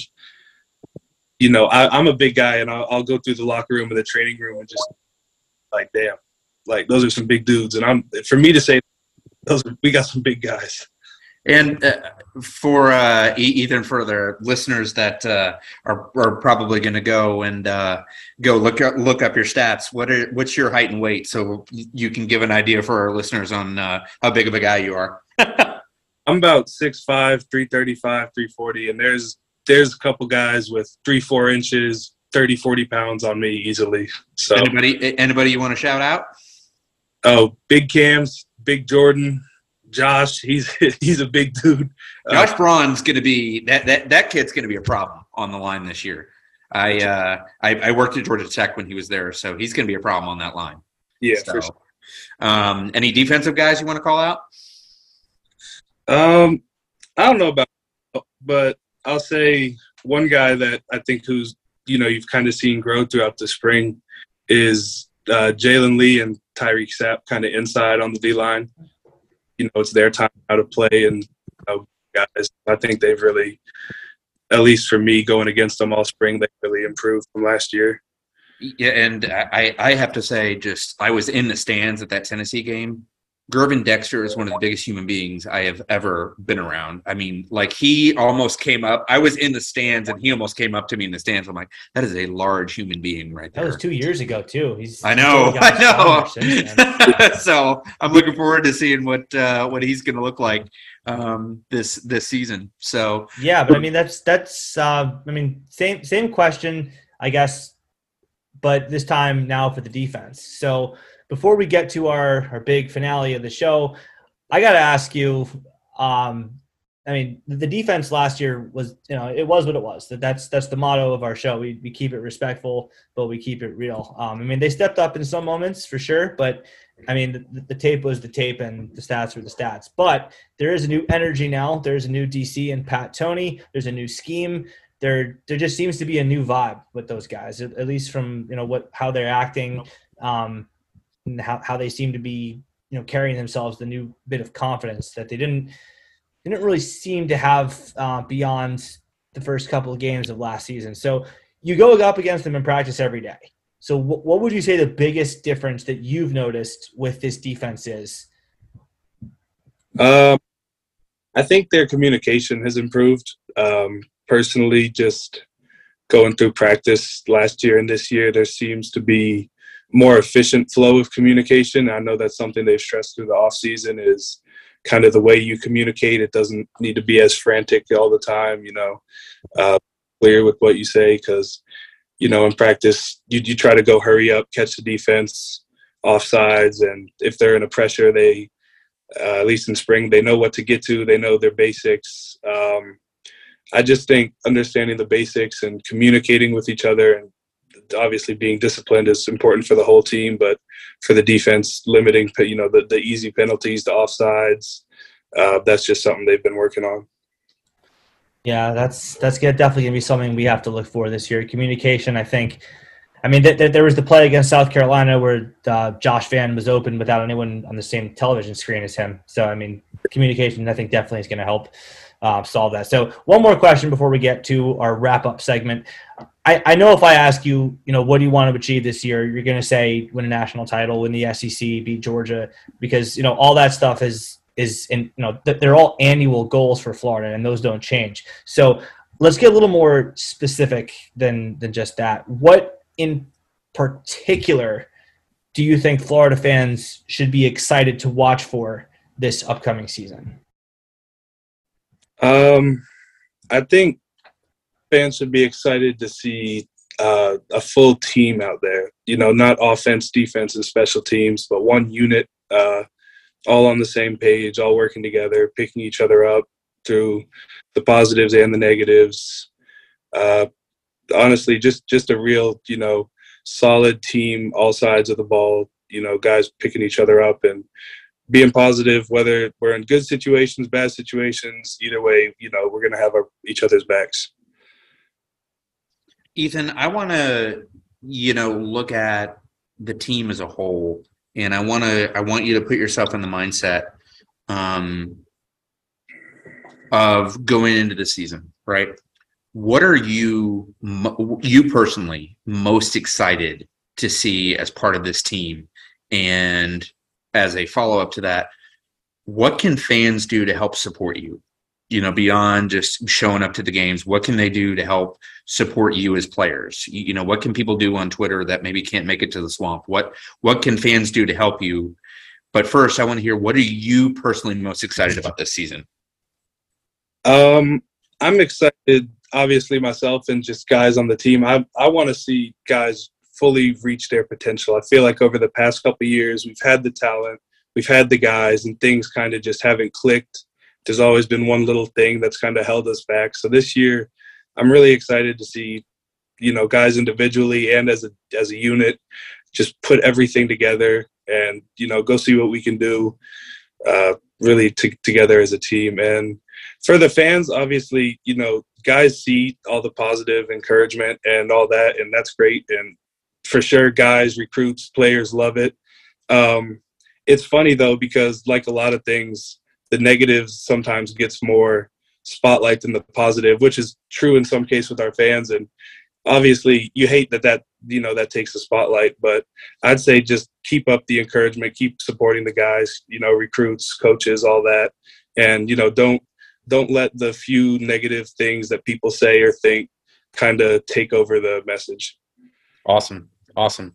you know, I, am a big guy and I'll, I'll, go through the locker room or the training room and just like, damn, like those are some big dudes. And I'm, for me to say, those we got some big guys. And uh, for uh, even further listeners that uh, are, are probably going to go and uh, go look up, look up your stats. What are what's your height and weight, so you can give an idea for our listeners on uh, how big of a guy you are. I'm about 6'5", 335, 340, and there's there's a couple guys with three, four inches, 30, 40 pounds on me easily. So anybody, anybody you want to shout out? Oh, Big Cams, Big Jordan, Josh. He's he's a big dude. Uh, Josh Braun's going to be that that that kid's going to be a problem on the line this year. I, uh, I, I worked at Georgia Tech when he was there, so he's going to be a problem on that line. Yeah, so, for sure. Um, any defensive guys you want to call out? Um, I don't know about, but I'll say one guy that I think who's you know you've kind of seen grow throughout the spring is uh, Jalen Lee and Tyreak Sapp kind of inside on the D line. You know, it's their time now to play, and guys, I think they've really, at least for me, going against them all spring, they really improved from last year. Yeah, and I, I have to say, just I was in the stands at that Tennessee game, Gervon Dexter is one of the biggest human beings I have ever been around. I mean, like he almost came up. I was in the stands and he almost came up to me in the stands. I'm like, that is a large human being right there. That was two years ago too. He's I know, I know. so I'm looking forward to seeing what uh, what he's going to look like um, this this season. So yeah, but I mean that's that's uh, I mean same same question I guess, but this time now for the defense. So before we get to our, our big finale of the show, I got to ask you. Um, I mean, the defense last year was, you know, it was what it was. That that's that's the motto of our show. We we keep it respectful, but we keep it real. Um, I mean, they stepped up in some moments for sure, but I mean, the, the, tape was the tape and the stats were the stats. But there is a new energy now. There's a new DC and Pat Toney. There's a new scheme. There there just seems to be a new vibe with those guys, at, at least from you know what how they're acting. Um, and how, how they seem to be you know carrying themselves the new bit of confidence that they didn't didn't really seem to have uh, beyond the first couple of games of last season. So you go up against them in practice every day. So what would you say the biggest difference that you've noticed with this defense is? Um, I think their communication has improved. Um, personally, just going through practice last year and this year, there seems to be more efficient flow of communication. I know that's something they've stressed through the off season is kind of the way you communicate. It doesn't need to be as frantic all the time, you know, uh, clear with what you say because, you know, in practice, you, you try to go hurry up, catch the defense offsides. And if they're in a pressure, they, uh, at least in spring, they know what to get to. They know their basics. Um, I just think understanding the basics and communicating with each other and obviously being disciplined is important for the whole team, but for the defense, limiting you know the, the easy penalties, the offsides, uh, that's just something they've been working on. Yeah, that's that's definitely to be something we have to look for this year. Communication, I think. I mean, th- th- there was the play against South Carolina where uh, Josh Vann was open without anyone on the same television screen as him. So, I mean, communication, I think, definitely is going to help uh, solve that. So, one more question before we get to our wrap up segment. I, I know if I ask you, you know, what do you want to achieve this year? You're going to say win a national title, win the SEC, beat Georgia, because you know all that stuff is is in you know they're all annual goals for Florida, and those don't change. So let's get a little more specific than than just that. What in particular do you think Florida fans should be excited to watch for this upcoming season? Um, I think fans should be excited to see uh, a full team out there. You know, not offense, defense, and special teams, but one unit, uh, all on the same page, all working together, picking each other up through the positives and the negatives. Uh, honestly, just just a real, you know, solid team, all sides of the ball. You know, guys picking each other up and being positive, whether we're in good situations, bad situations, either way, you know, we're going to have our, each other's backs. Ethan, I want to, you know, look at the team as a whole, and I want to, I want you to put yourself in the mindset um, of going into the season, right? What are you, you personally, most excited to see as part of this team? And as a follow up to that, what can fans do to help support you? You know, beyond just showing up to the games, what can they do to help support you as players? You know, what can people do on Twitter that maybe can't make it to the swamp? What what can fans do to help you? But first, I want to hear what are you personally most excited about this season? Um, I'm excited, obviously myself and just guys on the team. I I want to see guys fully reach their potential. I feel like over the past couple years, we've had the talent, we've had the guys, and things kind of just haven't clicked. There's always been one little thing that's kind of held us back. So this year, I'm really excited to see, you know, guys individually and as a as a unit, just put everything together and you know go see what we can do, uh, really t- together as a team. And for the fans, obviously, you know, guys see all the positive encouragement and all that, and that's great. And for sure, guys, recruits, players love it. Um, it's funny though because like a lot of things, the negatives sometimes gets more spotlight than the positive, which is true in some case with our fans. And obviously, you hate that that you know that takes the spotlight. But I'd say just keep up the encouragement, keep supporting the guys, you know, recruits, coaches, all that, and you know, don't don't let the few negative things that people say or think kind of take over the message. Awesome. Awesome.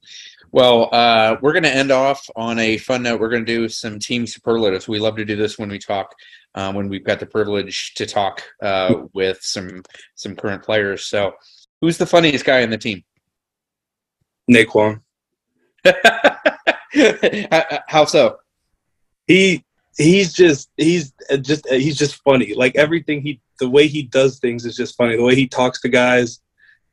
Well, uh, we're going to end off on a fun note. We're going to do some team superlatives. We love to do this when we talk, uh, when we've got the privilege to talk uh, with some some current players. So, who's the funniest guy in the team? Nay'Quan. How so? He he's just he's just he's just funny. Like everything he the way he does things is just funny. The way he talks to guys.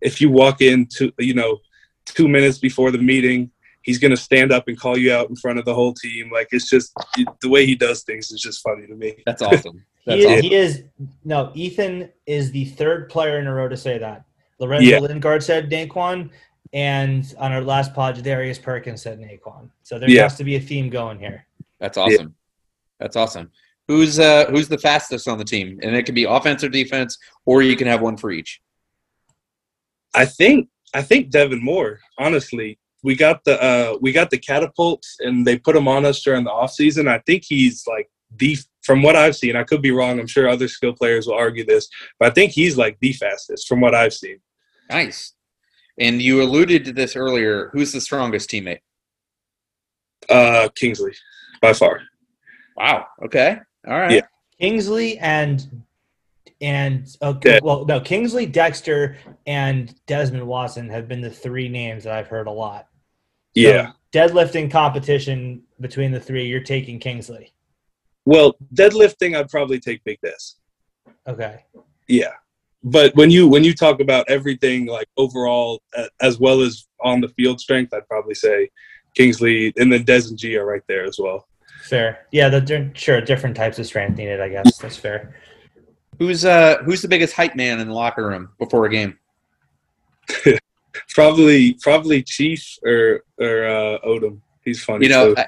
If you walk into you know two minutes before the meeting, he's going to stand up and call you out in front of the whole team. Like it's just the way he does things is just funny to me. That's awesome. That's he, is, awesome. he is no Ethan is the third player in a row to say that. Lorenzo Yeah. Lingard said Nay'Quan, and on our last pod, Darius Perkins said Nay'Quan. So there Yeah. has to be a theme going here. That's awesome. That's awesome. Who's uh who's the fastest on the team? And it can be offense or defense, or you can have one for each. I think I think Devin Moore. Honestly, we got the uh, we got the catapults and they put him on us during the off season. I think he's like the from what I've seen. I could be wrong. I'm sure other skill players will argue this, but I think he's like the fastest from what I've seen. Nice. And you alluded to this earlier. Who's the strongest teammate? Uh, Kingsley, by far. Wow. Okay. All right. Yeah. Kingsley and and okay, Yeah. well, no, Kingsley, Dexter, and Desmond Watson have been the three names that I've heard a lot. So, Yeah. deadlifting competition between the three, you're taking Kingsley. Well, deadlifting, I'd probably take Big Des. Okay. Yeah. but when you when you talk about everything like overall as well as on the field strength, I'd probably say Kingsley and then Des and G are right there as well. Fair, yeah. The sure different types of strength needed. I guess that's fair. Who's uh who's the biggest hype man in the locker room before a game? probably probably Chief or or uh, Odom. He's funny. You know, I,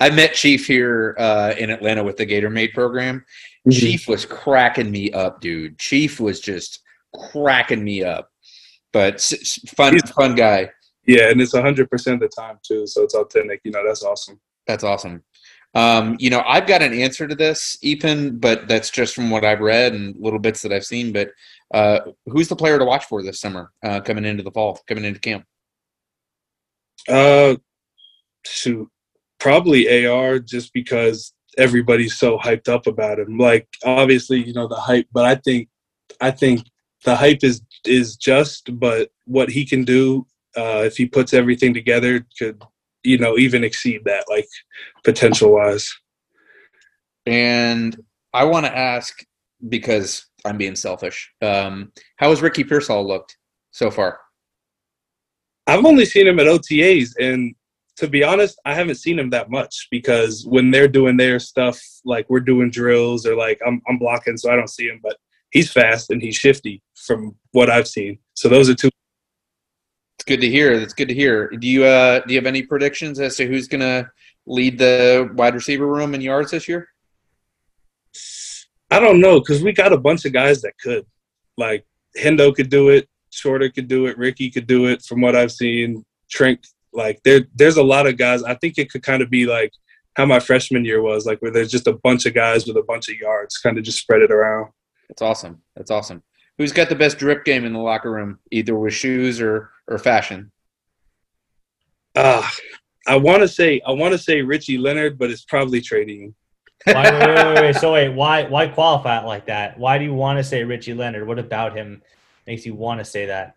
I, met Chief here uh, in Atlanta with the Gator Made program. Mm-hmm. Chief was cracking me up, dude. Chief was just cracking me up. But fun, He's, fun guy. Yeah, and it's hundred percent of the time too. So it's authentic. You know, that's awesome. That's awesome. Um, you know, I've got an answer to this, Ethan, but that's just from what I've read and little bits that I've seen. But uh, who's the player to watch for this summer, uh, coming into the fall, coming into camp? Uh, probably AR, just because everybody's so hyped up about him. Like, obviously, you know the hype, but I think, I think the hype is is just, but what he can do uh, if he puts everything together could you know even exceed that like potential wise and i want to ask because i'm being selfish um how has ricky pearsall looked so far? I've only seen him at otas and to be honest i haven't seen him that much because when they're doing their stuff like we're doing drills or like i'm, I'm blocking so i don't see him but he's fast and he's shifty from what i've seen. So those are two it's good to hear. That's good to hear. Do you uh do you have any predictions as to who's gonna lead the wide receiver room in yards this year? I don't know because we got a bunch of guys that could. Like Hendo could do it, Shorter could do it, Ricky could do it. From what I've seen, Trent like there there's a lot of guys. I think it could kind of be like how my freshman year was, like where there's just a bunch of guys with a bunch of yards, kind of just spread it around. That's awesome. That's awesome. Who's got the best drip game in the locker room, either with shoes or or fashion? Uh, I want to say I want to say Richie Leonard, but it's probably Trey Dean. why, wait, wait, wait, wait, So wait, why why qualify it like that? Why do you want to say Richie Leonard? What about him makes you want to say that?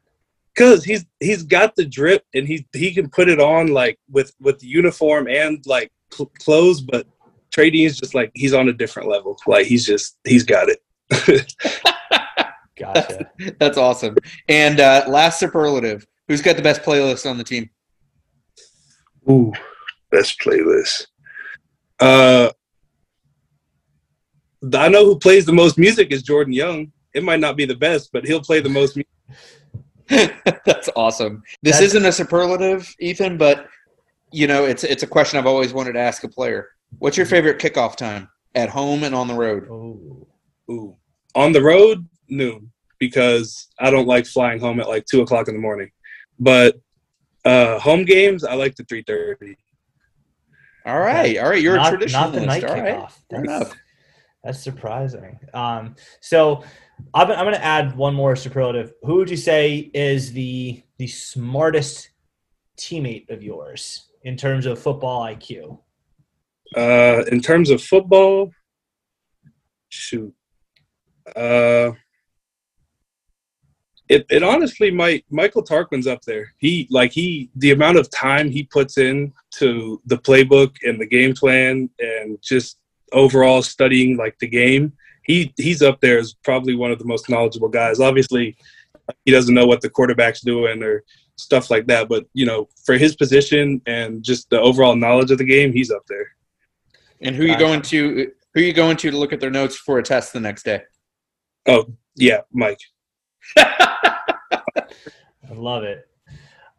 Because he's he's got the drip and he he can put it on like with with uniform and like cl- clothes, but Trey Dean is just like he's on a different level. Like he's just he's got it. Gotcha. That's awesome. And uh, last superlative, who's got the best playlist on the team? Ooh, best playlist. Uh, I know who plays the most music is Jordan Young. It might not be the best, but he'll play the most music. That's awesome. This That's- isn't a superlative, Ethan, but you know, it's it's a question I've always wanted to ask a player. What's your favorite kickoff time at home and on the road? Ooh, ooh. On the road, noon because I don't like flying home at like two o'clock in the morning. But uh, home games, I like the three thirty. All right, all right. You're not, a traditionalist. Not the night all kickoff. Right. That's, that's surprising. Um, so I'm, I'm going to add one more superlative. Who would you say is the the smartest teammate of yours in terms of football IQ? Uh, in terms of football, shoot. Uh, it, it honestly might Michael Tarquin's up there. He like he the amount of time he puts in to the playbook and the game plan and just overall studying like the game. He he's up there as probably one of the most knowledgeable guys. Obviously, he doesn't know what the quarterback's doing or stuff like that, but you know, for his position and just the overall knowledge of the game, he's up there. And who are you going to who are you going to to look at their notes for a test the next day? Oh, yeah, Mike. I love it.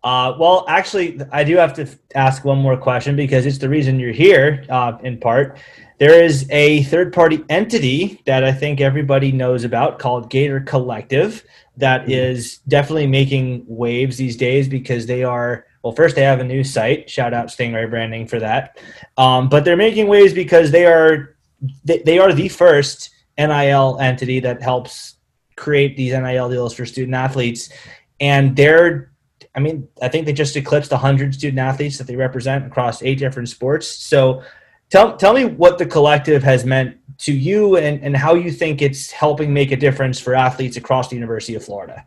Uh, well, actually, I do have to ask one more question because it's the reason you're here, uh, in part. There is a third party entity that I think everybody knows about called Gator Collective that mm-hmm. is definitely making waves these days because they are, well, first, they have a new site. Shout out Stingray Branding for that. Um, but they're making waves because they are they, they are the first NIL entity that helps create these NIL deals for student athletes and they're I mean, I think they just eclipsed 100 student athletes that they represent across eight different sports. So tell, tell me what the collective has meant to you and, and how you think it's helping make a difference for athletes across the University of Florida.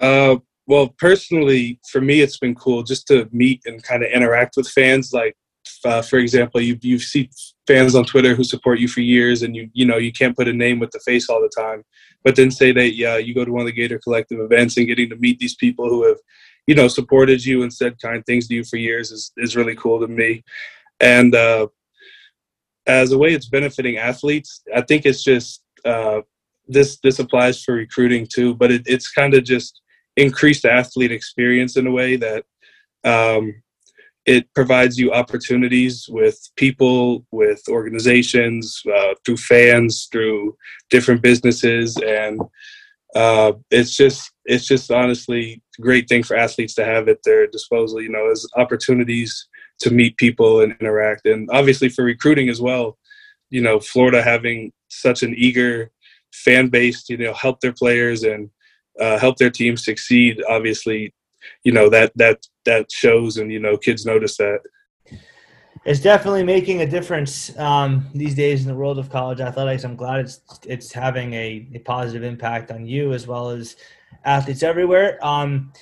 Uh, well, personally, for me, it's been cool just to meet and kind of interact with fans. Like, uh, for example, you you see fans on Twitter who support you for years, and you you know you can't put a name with the face all the time. But then say that yeah, you go to one of the Gator Collective events and getting to meet these people who have you know supported you and said kind things to you for years is is really cool to me. And uh, as a way it's benefiting athletes, I think it's just uh, this this applies for recruiting too. But it, it's kind of just increased athlete experience in a way that. Um, it provides you opportunities with people, with organizations, uh, through fans, through different businesses, and uh, it's just it's just honestly a great thing for athletes to have at their disposal. You know, as opportunities to meet people and interact, and obviously for recruiting as well. You know, Florida having such an eager fan base, you know, help their players and uh, help their teams succeed. Obviously, you know that that that shows and you know kids notice that. It's definitely making a difference um, these days in the world of college athletics. I'm glad it's it's having a, a positive impact on you as well as athletes everywhere. Um,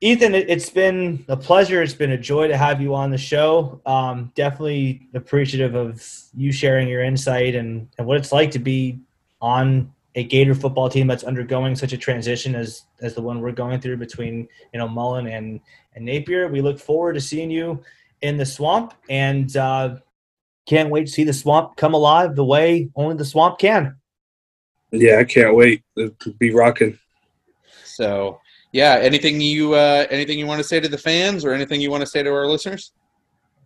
ethan it, has been a pleasure. It's been a joy to have you on the show. Um, definitely appreciative of you sharing your insight and, and what it's like to be on a Gator football team that's undergoing such a transition as as the one we're going through between you know Mullen and and Napier. We look forward to seeing you in the swamp and uh, can't wait to see the swamp come alive the way only the swamp can. Yeah, I can't wait to be rocking. So yeah, anything you uh, anything you want to say to the fans or anything you want to say to our listeners?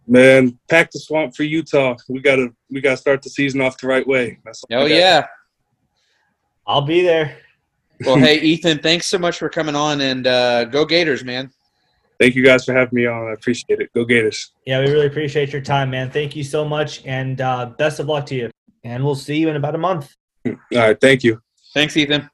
Man, pack the swamp for Utah. We gotta we gotta start the season off the right way. oh yeah, I'll be there. Well, hey, Ethan, thanks so much for coming on and uh, go Gators, man. Thank you guys for having me on. I appreciate it. Go Gators. Yeah, we really appreciate your time, man. Thank you so much and uh, best of luck to you. And we'll see you in about a month. All right. Thank you. Thanks, Ethan.